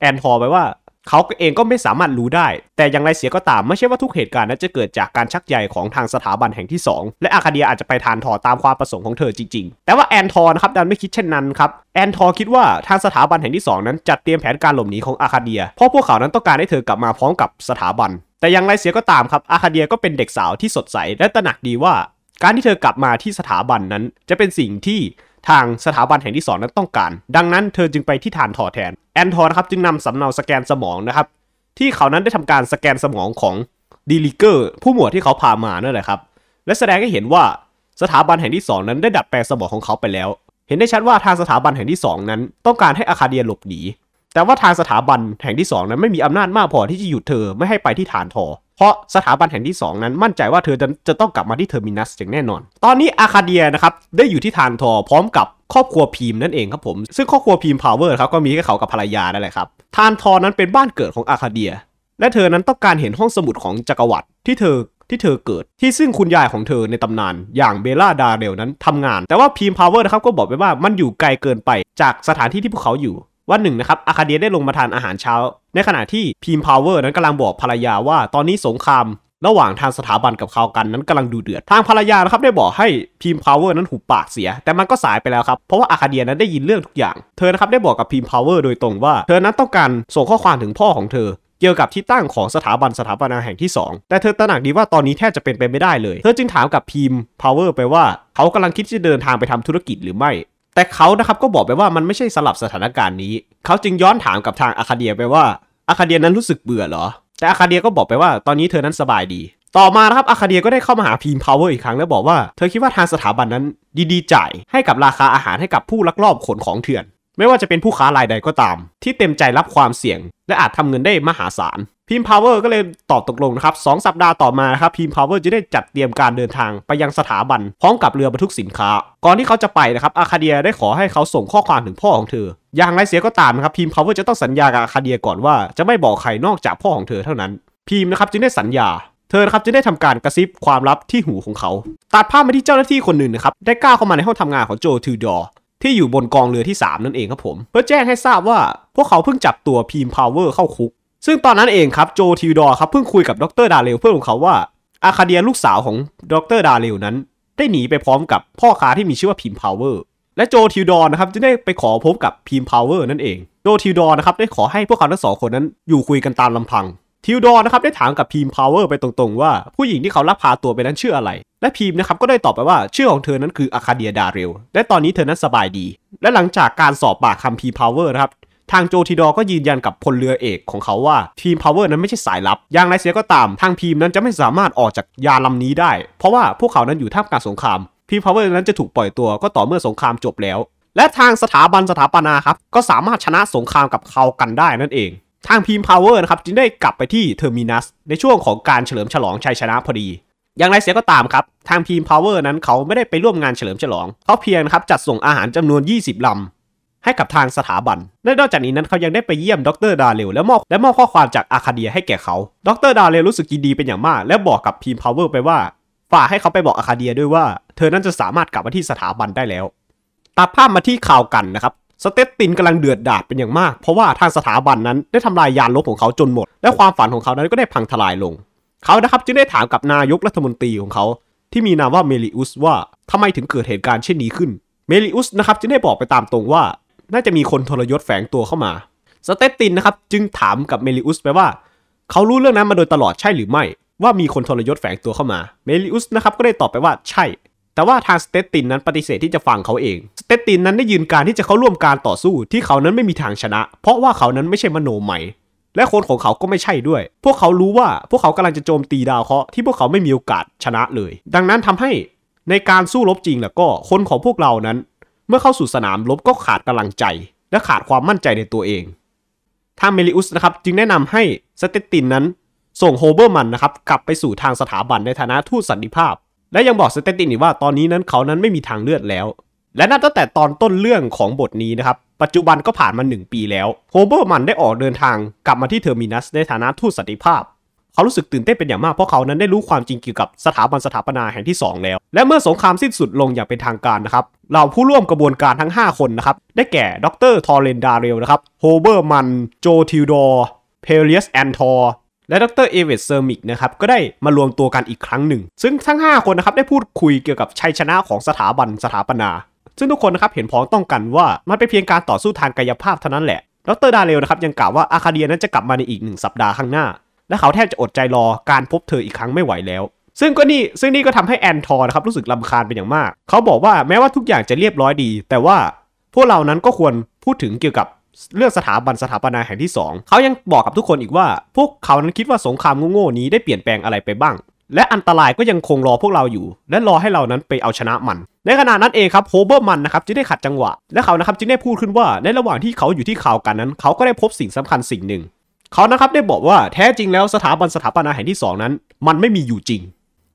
แอนทอร์ไปว่า เขาเองก็ไม่สามารถรู้ได้ แต่อย่างไรเสียก็ตามไม่ใช่ว่าทุกเหตุการณ์นั้นจะเกิดจากการชักใยของทางสถาบันแห่งที่ 2 และอาคาเดียอาจจะไปทรานทอร์ตามความประสงค์ของเธอจริงๆ แต่ว่าแอนทอร์นะครับดันไม่คิดเช่นนั้นครับแอนทอร์คิดว่าทางสถาบันแห่งที่ 2 นั้นจัดเตรียมแผนการหลบหนีของอาคาเดีย เพราะพวกเขานั้นต้องการให้เธอกลับมาพร้อมกับสถาบัน แต่อย่างไรเสียก็ตามครับอาคาเดียก็เป็นเด็กสาวที่สดใสและตระหนักดีว่า การที่เธอกลับมาที่สถาบันนั้น จะเป็นสิ่งที่ ทางสถาบันแห่งที่ 2 นั้นต้องการ ดังนั้นเธอจึงไปที่ทรานทอร์แทน แอนทอร์นะครับจึงนำสำเนาสแกนสมองนะครับ ที่เขานั้นได้ทำการสแกนสมองของดีลิเกอร์ผู้หมวดที่เขาพามานั่นแหละครับ และแสดงให้เห็นว่าสถาบันแห่งที่ 2 นั้นได้ดัดแปลงสมองของเขาไปแล้ว เห็นได้ชัดว่าทางสถาบันแห่งที่ 2 นั้น ต้องการให้อาคาเดียหลบหนี แต่ว่าทางสถาบันแห่งที่2นั้นไม่มีอำนาจมากพอที่จะหยุดเธอไม่ให้ไปที่ทรานทอร์ เพราะสถาบันแห่งที่ 2 นั้นมั่นใจว่าเธอจะจะต้องกลับมาที่เทอร์มินัสอย่างแน่นอน ตอนนี้อาคาเดียนะครับได้อยู่ที่ทรานทอร์พร้อมกับครอบครัวพีมนั่นเองครับผม ซึ่งครอบครัวพีมพาวเวอร์ครับก็มีแค่เขากับภรรยานั่นแหละครับทรานทอร์นั้นเป็นบ้านเกิดของอาคาเดีย และเธอนั้นต้องการเห็นห้องสมุดของจักรวรรดิที่เธอที่เธอเกิดที่ซึ่งคุณยายของเธอในตำนาน อย่างเบลล่าดาเรลนั้นทำงาน แต่ว่าพีมพาวเวอร์นะครับก็บอกไปว่ามันอยู่ไกลเกินไปจากสถานที่ที่พวกเขาอยู่ วันหนึ่งนะครับอาคาเดียได้ลงมาทานอาหารเช้า ในขณะที่พีมพาวเวอร์นั้นกำลังบอกภรรยาว่าตอนนี้สงครามระหว่างทางสถาบันกับคัลกันนั้นกำลังดุเดือด ทางภรรยานะครับได้บอกให้พีมพาวเวอร์นั้นหุบปากเสีย แต่มันก็สายไปแล้วครับ เพราะว่าอาคาเดียนั้นได้ยินเรื่องทุกอย่าง เธอนะครับได้บอกกับพีมพาวเวอร์โดยตรงว่า เธอนั้นต้องการส่งข้อความถึงพ่อของเธอ เกี่ยวกับที่ตั้งของสถาบันสถาปนาแห่งที่ 2 แต่เธอตระหนักดีว่าตอนนี้แทบจะเป็นไปไม่ได้เลย เธอจึงถามกับพีมพาวเวอร์ไปว่า เขากำลังคิดที่จะเดินทางไปทำธุรกิจหรือไม่ แต่เขานะครับก็บอกไปว่ามันไม่ใช่สำหรับสถานการณ์นี้ เขาจึงย้อนถามกับทางอาคาเดียไปว่าอาคาเดียนั้นรู้สึกเบื่อเหรอ แต่อาคาเดียก็บอกไปว่าตอนนี้เธอนั้นสบายดี ต่อมานะครับอาคาเดียก็ได้เข้ามาหาพีมพาวเวอร์อีกครั้งแล้วบอกว่าเธอคิดว่าทางสถาบันนั้นยินดีจ่ายให้กับราคาอาหารให้กับผู้ลักลอบขนของเถื่อน ไม่ว่าจะเป็นผู้ค้ารายใดก็ตาม ที่เต็มใจรับความเสี่ยง และอาจทำเงินได้มหาศาล พีมพาวเวอร์ก็เลยตอบตกลงนะครับสสัปดาห์ต่อมาครับพีมพาวเวอร์จะได้จัดเตรียมการเดินทางไปยังสถาบันพร้อมกับเรือบรรทุกสินค้า ก่อนที่เขาจะไปนะครับอาคาเดียได้ขอให้เขาส่งข้อความถึงพ่อของเธอ อย่างไรเสียก็ตามนะครับพีมพาวเวอร์จะต้องสัญญากับอาคาเดียก่อนว่าจะไม่บอกใครนอกจากพ่อของเธอเท่านั้น พีมนะครับจึงได้สัญญาเธอครับจะได้ทำการกระซิบความลับที่หูของเขา ตัดภาพมาที่เจ้าหน้าที่คนหนึ่งนะครับ ได้ก้าวเข้ามาในห้องทำงานของโจทิวดอร์ที่อยู่บนกองเรือที่ 3 นั่นเองครับผม เพื่อแจ้งให้ทราบว่า พวกเขาเพิ่งจับตัวพีมพาวเวอร์เข้าคุก ซึ่งตอนนั้นเองครับโจทิวดอร์ครับเพิ่งคุยกับดรดาเรลเพื่อนของเขาว่าอาคาเดียลูกสาวของดรดาเรลนั้น ได้หนีไปพร้อมกับพ่อค้าที่มีชื่อว่าพีมพาวเวอร์และโจทิวดอร์นะครับจะได้ไปขอพบกับพีมพาวเวอร์นั่นเองโจทิวดอร์นะครับได้ขอให้พวกเขาทั้งสองคนนั้นอยู่คุยกันตามลำพังทิวดอร์นะครับได้ถามกับพีมพาวเวอร์ไปตรงๆว่าผู้หญิงที่เขาลักพาตัวไปนั้นชื่ออะไร และพีมนะครับก็ได้ตอบไปว่าชื่อของเธอนั้นคืออาคาเดียดาเรลและตอนนี้เธอนั้นสบายดี และหลังจากการสอบปากคำพีมพาวเวอร์นะครับ ทางโจทิวดอร์ก็ยืนยันกับพลเรือเอกของเขาว่าพีมพาวเวอร์นั้นไม่ใช่สายลับ อย่างไรเสียก็ตาม ทางพีมนั้นจะไม่สามารถออกจากยานลำนี้ได้ เพราะว่าพวกเขานั้นอยู่ท่ามกลางสงครามพีมพาวเวอร์นั้นจะถูกปล่อยตัวก็ต่อเมื่อสงครามจบแล้ว และทางสถาบันสถาปนาครับ ก็สามารถชนะสงครามกับคัลกันได้นั่นเอง ทางพีมพาวเวอร์นะครับจึงได้กลับไปที่เทอร์มินัสในช่วงของการเฉลิมฉลองชัยชนะพอดีอย่างไรเสียก็ตามครับ ทางพีมพาวเวอร์นั้นเขาไม่ได้ไปร่วมงานเฉลิมฉลอง เขาเพียงครับจัดส่งอาหารจำนวน 20 ลำ ให้กับทางสถาบัน และนอกจากนี้นั้นเขายังได้ไปเยี่ยมดรดาเรลและมอบและมอบข้อความจากอาคาเดียให้แก่เขา ดรดาเรลรู้สึกยินดีเป็นอย่างมาก และบอกกับพีมพาวเวอร์ไปว่าฝากให้เขาไปบอกอาคาเดียด้วยว่า เธอนั้นจะสามารถกลับมาที่สถาบันได้แล้วตัดภาพมาที่คัลกันนะครับสเตตตินกำลังเดือดดาลเป็นอย่างมาก เพราะว่าทางสถาบันนั้นได้ทำลายยานรบของเขาจนหมด และความฝันของเขานั้นก็ได้พังทลายลง เขานะครับจึงได้ถามกับนายกรัฐมนตรีของเขา ที่มีนามว่าเมลิอุสว่าทำไมถึงเกิดเหตุการณ์เช่นนี้ขึ้น เมลิอุสนะครับจึงได้บอกไปตามตรงว่า น่าจะมีคนทรยศแฝงตัวเข้ามา สเตตินนะครับจึงถามกับเมลิอุสไปว่า เขารู้เรื่องนั้นมาโดยตลอดใช่หรือไม่ ว่ามีคนทรยศแฝงตัวเข้ามา เมลิอุสนะครับก็ได้ตอบไปว่าใช่ แต่ว่าทางสเตตินนั้นปฏิเสธที่จะฟังเขาเอง สเตตินนั้นได้ยืนกรานที่จะเข้าร่วมการต่อสู้ที่เขานั้นไม่มีทางชนะ เพราะว่าเขานั้นไม่ใช่มโนมัยและคนของเขาก็ไม่ใช่ด้วย พวกเขารู้ว่าพวกเขากำลังจะโจมตีดาวเคราะห์ที่พวกเขาไม่มีโอกาสชนะเลย ดังนั้นทำให้ในการสู้รบจริงแล้วก็คนของพวกเรานั้น เมื่อเข้าสู่สนามรบก็ขาดกำลังใจ และขาดความมั่นใจในตัวเองทางเมลิอุสนะครับจึงแนะนำให้สเตตินนั้น ส่งโฮเบอร์มันนะครับกลับไปสู่ทางสถาบันในฐานะทูตสันติภาพ และยังบอกสเตตินอีกว่าตอนนี้นั้นเขานั้นไม่มีทางเลือกแล้ว และนับตั้งแต่ตอนต้นเรื่องของบทนี้นะครับปัจจุบันก็ผ่านมา 1 ปีแล้วโฮเบอร์มันได้ออกเดินทางกลับมาที่เทอร์มินัสในฐานะทูตสันติภาพ เขารู้สึกตื่นเต้นเป็นอย่างมากเพราะเขานั้นได้รู้ความจริงเกี่ยวกับสถาบันสถาปนาแห่งที่ 2 แล้ว และเมื่อสงครามสิ้นสุดลงอย่างเป็นทางการนะครับเหล่าผู้ร่วมกระบวนการทั้ง 5 คนนะครับได้แก่ดรทอร์เรนดาเรลนะครับโฮเบอร์มันโจทิวดอร์เพเลียสแอนทอร์และดรเอเวตเซอร์มิกนะครับก็ได้มารวมตัวกันอีกครั้งหนึ่ง ซึ่งทั้ง 5 คนนะครับได้พูดคุยเกี่ยวกับชัยชนะของสถาบันสถาปนา ซึ่งทุกคนนะครับเห็นพ้องต้องกันว่ามันเป็นเพียงการต่อสู้ทางกายภาพเท่านั้นแหละดรดาเรลนะครับยังกล่าวว่าอาคาเดียนั้นจะกลับมาในอีกหนึ่งสัปดาห์ข้างหน้า และเขาแทบจะอดใจรอการพบเธออีกครั้งไม่ไหวแล้ว ซึ่งก็นี่ซึ่งนี่ก็ทำให้แอนทอร์นะครับรู้สึกรำคาญเป็นอย่างมาก เขาบอกว่าแม้ว่าทุกอย่างจะเรียบร้อยดี แต่ว่าพวกเรานั้นก็ควรพูดถึงเกี่ยวกับเรื่องสถาบันสถาปนาแห่งที่ 2 เขายังบอกกับทุกคนอีกว่า พวกเขานั้นคิดว่าสงครามโง่ๆนี้ได้เปลี่ยนแปลงอะไรไปบ้าง และอันตรายก็ยังคงรอพวกเราอยู่ และรอให้เรานั้นไปเอาชนะมัน ในขณะนั้นเองครับโฮเบอร์มันนะครับจึงได้ขัดจังหวะ และเขานะครับจึงได้พูดขึ้นว่าในระหว่างที่เขาอยู่ที่คัลแกนนั้น เขาก็ได้พบสิ่งสำคัญสิ่งหนึ่ง เขานะครับได้บอกว่าแท้จริงแล้วสถาบันสถาปนาแห่งที่ 2 นั้น มันไม่มีอยู่จริง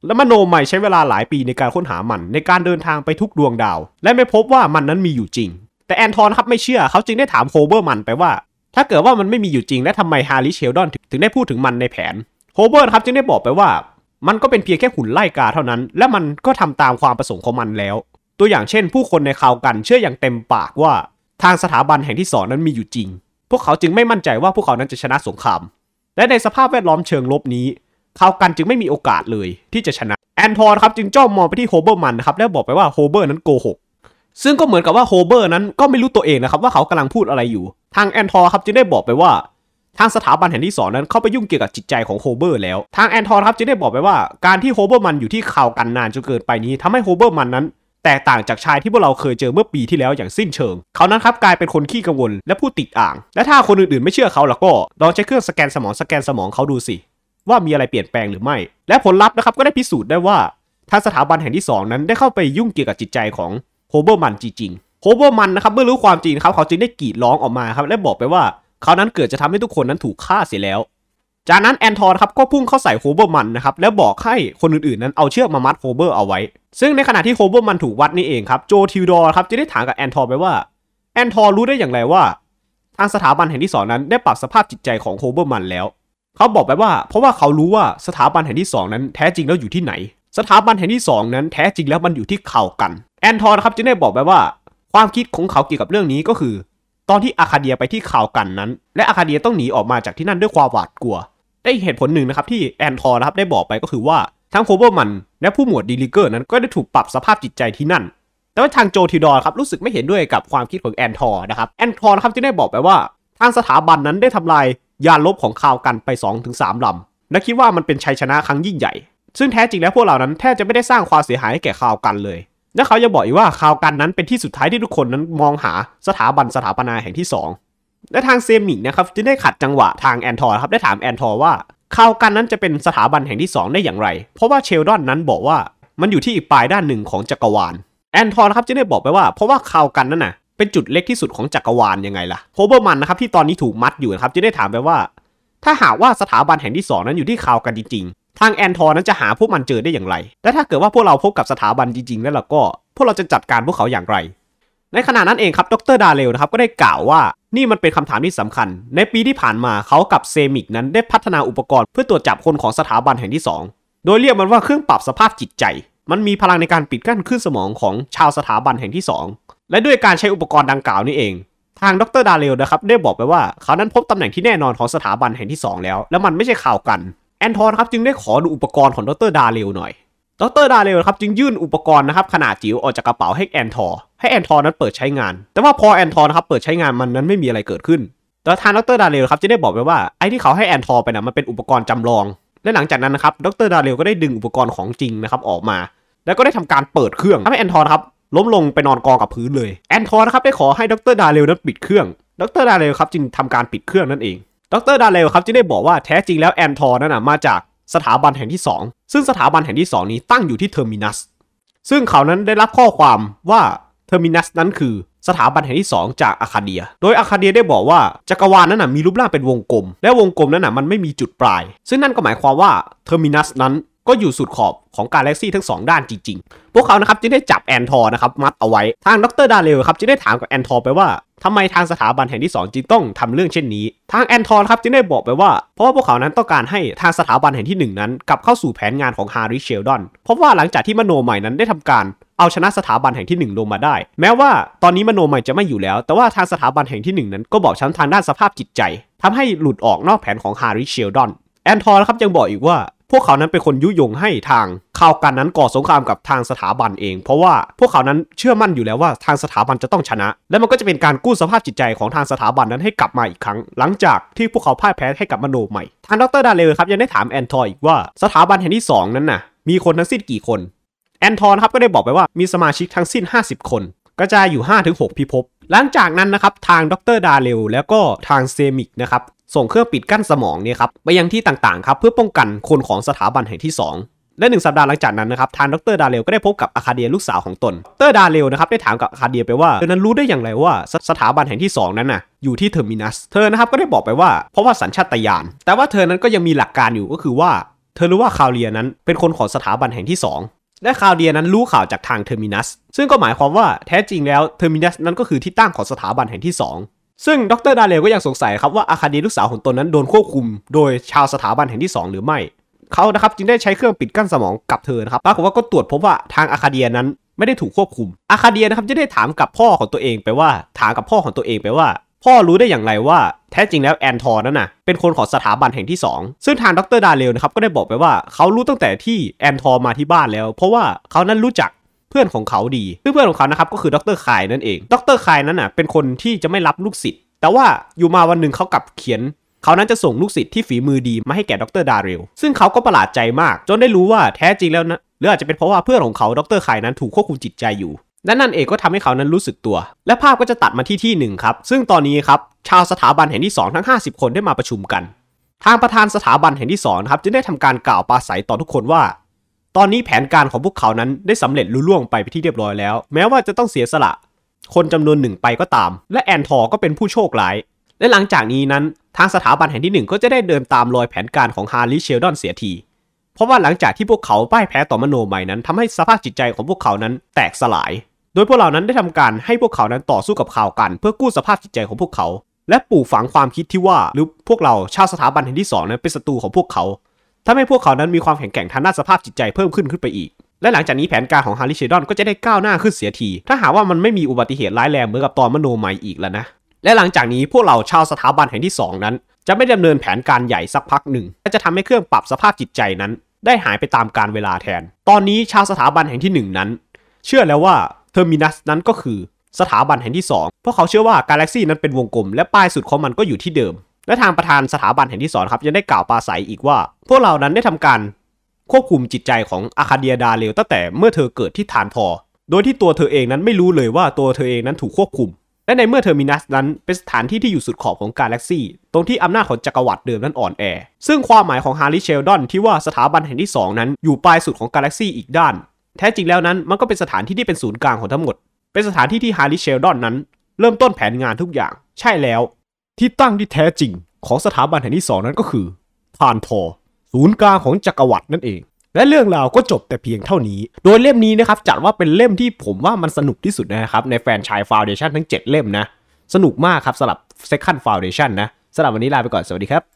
และมโนใหม่ใช้เวลาหลายปีในการค้นหามันในการเดินทางไปทุกดวงดาว และไม่พบว่ามันนั้นมีอยู่จริง แต่แอนทอนครับไม่เชื่อเขาจึงได้ถามโฮเบอร์มันไปว่า ถ้าเกิดว่ามันไม่มีอยู่จริง และทำไมฮาริเชลดอนถึงได้พูดถึงมันในแผนโฮเบอร์ครับจึงได้บอกไปว่า มันก็เป็นเพียงแค่หุ่นไล่กาเท่านั้น และมันก็ทำตามความประสงค์ของมันแล้ว ตัวอย่างเช่น ผู้คนในข่าวกันเชื่ออย่างเต็มปากว่า ทางสถาบันแห่งที่สองนั้นมีอยู่จริง พวกเขาจึงไม่มั่นใจว่าพวกเขานั้นจะชนะสงคราม และในสภาพแวดล้อมเชิงลบนี้คัลแกนจึงไม่มีโอกาสเลยที่จะชนะ แอนทอร์ครับจึงจ้องมองไปที่โฮเบอร์มันนะครับแล้วบอกไปว่าโฮเบอร์นั้นโกหกซึ่งก็เหมือนกับว่าโฮเบอร์นั้นก็ไม่รู้ตัวเองนะครับว่าเขากำลังพูดอะไรอยู่ ทางแอนทอร์ครับจึงได้บอกไปว่า ทางสถาบันแห่งที่สองนั้นเข้าไปยุ่งเกี่ยวกับจิตใจของโฮเบอร์แล้ว ทางแอนทอร์ครับจึงได้บอกไปว่า การที่โฮเบอร์มันอยู่ที่คัลแกนนานจนเกินไปนี้ทำให้โฮเบอร์มันนั้น แตกต่างจากชายที่พวกเราเคยเจอเมื่อปีที่แล้วอย่างสิ้นเชิง เขานั้นครับกลายเป็นคนขี้กังวลและพูดติดอ่าง และถ้าคนอื่นๆไม่เชื่อเขาแล้วก็ลองใช้เครื่องสแกนสมองสแกนสมองเขาดูสิ ว่ามีอะไรเปลี่ยนแปลงหรือไม่ และผลลัพธ์นะครับก็ได้พิสูจน์ได้ว่าทางสถาบันแห่งที่ 2 นั้นได้เข้าไปยุ่งเกี่ยวกับจิตใจของโฮเบอร์มันจริงๆโฮเบอร์มันนะครับเมื่อรู้ความจริงครับเขาจึงได้กรีดร้องออกมาครับและบอกไปว่าเขานั้นเกือบจะทำให้ทุกคนนั้นถูกฆ่าเสียแล้ว จากนั้นแอนทอร์ครับก็พุ่งเข้าใส่โฮเบอร์มันนะครับแล้วบอกให้คนอื่นๆนั้นเอาเชือกมามัดโฮเบอร์เอาไว้ ซึ่งในขณะที่โฮเบอร์มันถูกมัดนี่เองครับโจทิวดอร์ครับจึงได้ถามกับแอนทอร์ไปว่าแอนทอร์รู้ได้อย่างไรว่า ทางสถาบันแห่งที่สองนั้นได้ปรับสภาพจิตใจของโฮเบอร์มันแล้วเขาบอกไปว่า เพราะว่าเขารู้ว่าสถาบันแห่งที่สองนั้นแท้จริงแล้วอยู่ที่ไหน สถาบันแห่งที่สองนั้นแท้จริงแล้วมันอยู่ที่คัลแกน แอนทอร์ครับจึงได้บอกไปว่า ความคิดของเขาเกี่ยวกับเรื่องนี้ก็คือ ตอนที่อาคาเดียไปที่คัลแกนนั้น และอาคาเดียต้องหนีออกมาจากที่นั่นด้วยความหวาดกลัว ได้เหตุผลหนึ่งนะครับที่แอนทอร์นะครับได้บอกไปก็คือว่าทั้งโฮเบอร์มันและผู้หมวดดีลิเกอร์นั้นก็ได้ถูกปรับสภาพจิตใจที่นั่น แต่ว่าทางโจทิวดอร์ครับรู้สึกไม่เห็นด้วยกับความคิดของแอนทอร์นะครับแอนทอร์นะครับจึงได้บอกไปว่าทางสถาบันนั้นได้ทำลายยานรบของคัลแกนไป 2-3ลำและคิดว่ามันเป็นชัยชนะครั้งยิ่งใหญ่ ซึ่งแท้จริงแล้วพวกเรานั้นแทบจะไม่ได้สร้างความเสียหายให้แก่คัลแกนเลยและเขายังบอกอีกว่าคัลแกนนั้นเป็นที่สุดท้ายที่ทุกคนนั้นมองหาสถาบันสถาปนาแห่งที่สอง และทางเซมิกนะครับจึงได้ขัดจังหวะทางแอนทอร์ครับได้ถามแอนทอร์ว่าคัลแกนนั้นจะเป็นสถาบันแห่งที่ 2 ได้อย่างไร เพราะว่าเซลดอนนั้นบอกว่ามันอยู่ที่อีกปลายด้านหนึ่งของจักรวาลแอนทอร์นะครับจึงได้บอกไปว่าเพราะว่าคัลแกนนั้นน่ะเป็นจุดเล็กที่สุดของจักรวาลยังไงล่ะโฮเบอร์มันนะครับที่ตอนนี้ถูกมัดอยู่นะครับจึงได้ถามไปว่า ถ้าหากว่าสถาบันแห่งที่ 2 นั้นอยู่ที่คัลแกนจริงๆ ทางแอนทอร์นั้นจะหาพวกมันเจอได้อย่างไร และถ้าเกิดว่าพวกเราพบกับสถาบันจริงๆ แล้วเราก็ พวกเราจะจัดการพวกเขาอย่างไร ในขณะนั้นเองครับดรดาเรลนะครับก็ได้กล่าวว่า นี่มันเป็นคำถามที่สำคัญ ในปีที่ผ่านมาเขากับเซมิกนั้นได้พัฒนาอุปกรณ์เพื่อตรวจจับคนของสถาบันแห่งที่ 2 โดยเรียกมันว่าเครื่องปรับสภาพจิตใจ มันมีพลังในการปิดกั้นคลื่นสมองของชาวสถาบันแห่งที่ 2 และด้วยการใช้อุปกรณ์ดังกล่าวนี่เอง ทางดรดาเรลนะครับได้บอกไปว่าเขานั้นพบตำแหน่งที่แน่นอนของสถาบันแห่งที่ 2 แล้ว แล้วมันไม่ใช่คัลแกนแอนทอร์ครับจึงได้ขอดูอุปกรณ์ของดรดาเรลหน่อยดรดาเรลครับจึงยื่นอุปกรณ์นะครับขนาดจิ๋วออกจากกระเป๋าให้แอนทอร์ ให้แอนทอร์นั้นเปิดใช้งาน แต่ว่าพอแอนทอร์นะครับเปิดใช้งานมันนั้นไม่มีอะไรเกิดขึ้น แต่ทางดรดาเรลครับจึงได้บอกไปว่าไอ้ที่เขาให้แอนทอร์ไปนะมันเป็นอุปกรณ์จำลอง และหลังจากนั้นนะครับดรดาเรลก็ได้ดึงอุปกรณ์ของจริงนะครับออกมา แล้วก็ได้ทำการเปิดเครื่องทำให้แอนทอร์ครับล้มลงไปนอนกองกับพื้นเลยแอนทอร์นะครับได้ขอให้ดรดาเรลนั้นปิดเครื่องดรดาเรลครับจึงทำการปิดเครื่องนั่นเองดรดาเรลครับจึงได้บอกว่าแท้จริงแล้วแอนทอร์นั้นนะมาจากสถาบันแห่งที่ 2 ซึ่งสถาบันแห่งที่ 2 นี้ตั้งอยู่ที่เทอร์มินัสซึ่งเขานั้นได้รับข้อความว่า เทอร์มินัสนั้นคือสถาบันแห่งที่ 2 จากอาคาเดีย โดยอาคาเดียได้บอกว่าจักรวาลนั้นนะมีรูปร่างเป็นวงกลม และวงกลมนั้นนะมันไม่มีจุดปลาย ซึ่งนั่นก็หมายความว่าเทอร์มินัสนั้นก็อยู่สุดขอบของกาแล็กซี่ทั้ง 2 ด้านจริง ๆ พวกเขานะครับจึงได้จับแอนทอร์นะครับมัดเอาไว้ ทางดรดาเรลครับจึงได้ถามกับแอนทอร์ไปว่าทำไมทางสถาบันแห่งที่ 2 จึงต้องทำเรื่องเช่นนี้ ทางแอนทอร์ครับจึงได้บอกไปว่า เพราะว่าพวกเขานั้นต้องการให้ทางสถาบันแห่งที่ 1 นั้น กลับเข้าสู่แผนงานของฮาริเชลดอน เพราะว่าหลังจากที่มโนมัยนั้นได้ทำการ เอาชนะสถาบันแห่งที่ 1 ลงมาได้ แม้ว่าตอนนี้มโนมัยจะไม่อยู่แล้ว แต่ว่าทางสถาบันแห่งที่ 1 นั้นก็บอบช้ำทางด้านสภาพจิตใจทำให้หลุดออกนอกแผนของฮาริเชลดอนแอนทอร์ครับยังบอกอีกว่าพวกเขานั้นเป็นคนยุยงให้ทางคาลกันนั้นก่อสงครามกับทางสถาบันเอง เพราะว่าพวกเขานั้นเชื่อมั่นอยู่แล้วว่าทางสถาบันจะต้องชนะ และมันก็จะเป็นการกู้สภาพจิตใจของทางสถาบันนั้นให้กลับมาอีกครั้ง หลังจากที่พวกเขาพ่ายแพ้ให้กับมโนมัย ทางดรดาเรลครับยังได้ถามแอนทอร์อีกว่าสถาบันแห่งที่ 2 นั้นน่ะมีคนทั้งสิ้นกี่คน แอนทอร์ครับก็ได้บอกไปว่ามีสมาชิกทั้งสิ้น 50 คน กระจายอยู่ 5-6 พิภพหลังจากนั้นนะครับทางดรดาเรลแล้วก็ทางเซมิกนะครับส่งเครื่องปิดกั้นสมองเนี่ยครับไปยังที่ต่างๆครับเพื่อป้องกันคนของสถาบันแห่งที่ 2และหนึ่งสัปดาห์หลังจากนั้นนะครับทางดรดาเรลก็ได้พบกับอาคาเดียลูกสาวของตนดรดาเรลนะครับได้ถามกับอาคาเดียไปว่าเธอนั้นรู้ได้อย่างไรว่าสถาบันแห่งที่ 2 นั้นน่ะอยู่ที่เทอร์มินัสเธอนะครับก็ได้บอกไปว่าเพราะว่าสัญชาตญาณแต่ว่าเธอนั้นก็ยังมีหลักการอยู่ก็คือว่า เธอรู้ว่าคาเลียนั้นเป็นคนของสถาบันแห่งที่ 2 และคาเลียนั้นรู้ข่าวจากทางเทอร์มินัสซึ่งก็หมายความว่าแท้จริงแล้วเทอร์มินัสนั้นก็คือที่ตั้งของสถาบันแห่งที่ 2 ซึ่งดรดาเรลก็ยังสงสัยครับว่าอาคาเดียลูกสาวของตนนั้นโดนควบคุม โดยชาวสถาบันแห่งที่ 2 หรือไม่เขานะครับจึงได้ใช้เครื่องปิดกั้นสมองกับเธอนะครับปรากฏว่าก็ตรวจพบว่าทางอาคาเดียนั้นไม่ได้ถูกควบคุมอาคาเดียนะครับจะได้ถามกับพ่อของตัวเองไปว่าถามกับพ่อของตัวเองไปว่า พ่อรู้ได้อย่างไรว่าแท้จริงแล้วแอนทอร์นั่นน่ะเป็นคนของสถาบันแห่งที่ 2 ซึ่งทางดรดาเรลนะครับก็ได้บอกไปว่าเขารู้ตั้งแต่ที่แอนทอร์มาที่บ้านแล้ว เพราะว่าเขานั้นรู้จักเพื่อนของเขาดีซึ่งเพื่อนของเขานะครับก็คือดรคายนั่นเองดรคายนั้นน่ะเป็นคนที่จะไม่รับลูกศิษย์แต่ว่าอยู่มาวันหนึ่งเขากลับเขียนเขานั้นจะส่งลูกศิษย์ที่ฝีมือดีมาให้แก่ดรดาเรลซึ่งเขาก็ประหลาดใจมาก จนได้รู้ว่าแท้จริงแล้วนะหรืออาจจะเป็นเพราะว่าเพื่อนของเขาดรคายนั้นถูกควบคุมจิตใจอยู่ และนั่นเองก็ทำให้เขานั้นรู้สึกตัว และภาพก็จะตัดมาที่ที่หนึ่งครับ ซึ่งตอนนี้ครับชาวสถาบันแห่งที่ 2 ทั้ง 50 คนได้มาประชุมกัน ทางประธานสถาบันแห่งที่2นะครับจึงได้ทำการกล่าวปราศรัยต่อทุกคนว่า ตอนนี้แผนการของพวกเขานั้นได้สำเร็จลุล่วงไปไปที่เรียบร้อยแล้ว แม้ว่าจะต้องเสียสละ คนจำนวนหนึ่งไปก็ตาม และแอนทอร์ก็เป็นผู้โชคร้าย และหลังจากนี้นั้น ทางสถาบันแห่งที่หนึ่งก็จะได้เดินตามรอยแผนการของฮาร์ลีเชลดอนเสียทีเพราะว่าหลังจากที่พวกเขาพ่ายแพ้ต่อมโนมัยนั้นทำให้สภาพจิตใจของพวกเขานั้นแตกสลาย โดยพวกเรานั้นได้ทำการให้พวกเขานั้นต่อสู้กับข่าวกัน เพื่อกู้สภาพจิตใจของพวกเขา และปลูกฝังความคิดที่ว่าหรือพวกเราชาวสถาบันแห่งที่สองนั้นเป็นศัตรูของพวกเขาทำให้พวกเขานั้นมีความแข็งแกร่งทางด้านสภาพจิตใจเพิ่มขึ้นขึ้นไปอีก และหลังจากนี้แผนการของฮาริเชดอนก็จะได้ก้าวหน้าขึ้นเสียที ถ้าหากว่ามันไม่มีอุบัติเหตุร้ายแรงเหมือนกับตอนมโนใหม่อีกแล้วนะ และหลังจากนี้พวกเราชาวสถาบันแห่งที่สองนั้น จะไม่ดำเนินแผนการใหญ่สักพักหนึ่งและจะทำให้เครื่องปรับสภาพจิตใจนั้น ได้หายไปตามกาลเวลาแทน ตอนนี้ชาวสถาบันแห่งที่หนึ่งนั้น เชื่อแล้วว่า เทอร์มินัสนั้นก็คือสถาบันแห่งที่ 2 เพราะเขาเชื่อว่ากาแล็กซีนั้นเป็นวงกลมและปลายสุดของมันก็อยู่ที่เดิม และทางประธานสถาบันแห่งที่2ครับยังได้กล่าวปราศรัยอีกว่า พวกเรานั้นได้ทำการควบคุมจิตใจของอาคาเดียดาเรลตั้งแต่เมื่อเธอเกิดที่แทรนทอร์ โดยที่ตัวเธอเองนั้นไม่รู้เลยว่าตัวเธอเองนั้นถูกควบคุม และในเมื่อเทอร์มินัสนั้นเป็นสถานที่ที่อยู่สุดขอบของกาแล็กซีตรงที่อำนาจของจักรวรรดิเดิมนั้นอ่อนแอ ซึ่งความหมายของฮาริเชลดอนที่ว่าสถาบันแห่งที่สองนั้นอยู่ปลายสุดของกาแล็กซีอีกด้าน แท้จริงแล้วนั้นมันก็เป็นสถานที่ที่เป็นศูนย์กลางของทั้งหมด เป็นสถานที่ที่ฮาริเชลดอนนั้น เริ่มต้นแผนงานทุกอย่าง ใช่แล้ว ที่ตั้งที่แท้จริงของสถาบันแห่งที่สองนั้นก็คือทานทอศูนย์กลางของจักรวรรดินั่นเอง และเรื่องราวก็จบแต่เพียงเท่านี้ โดยเล่มนี้นะครับจัดว่าเป็นเล่มที่ผมว่ามันสนุกที่สุดนะครับในแฟนชายฟาวเดชันทั้ง 7 เล่มนะ สนุกมากครับสำหรับ Second Foundation นะสำหรับวันนี้ลาไปก่อนสวัสดีครับ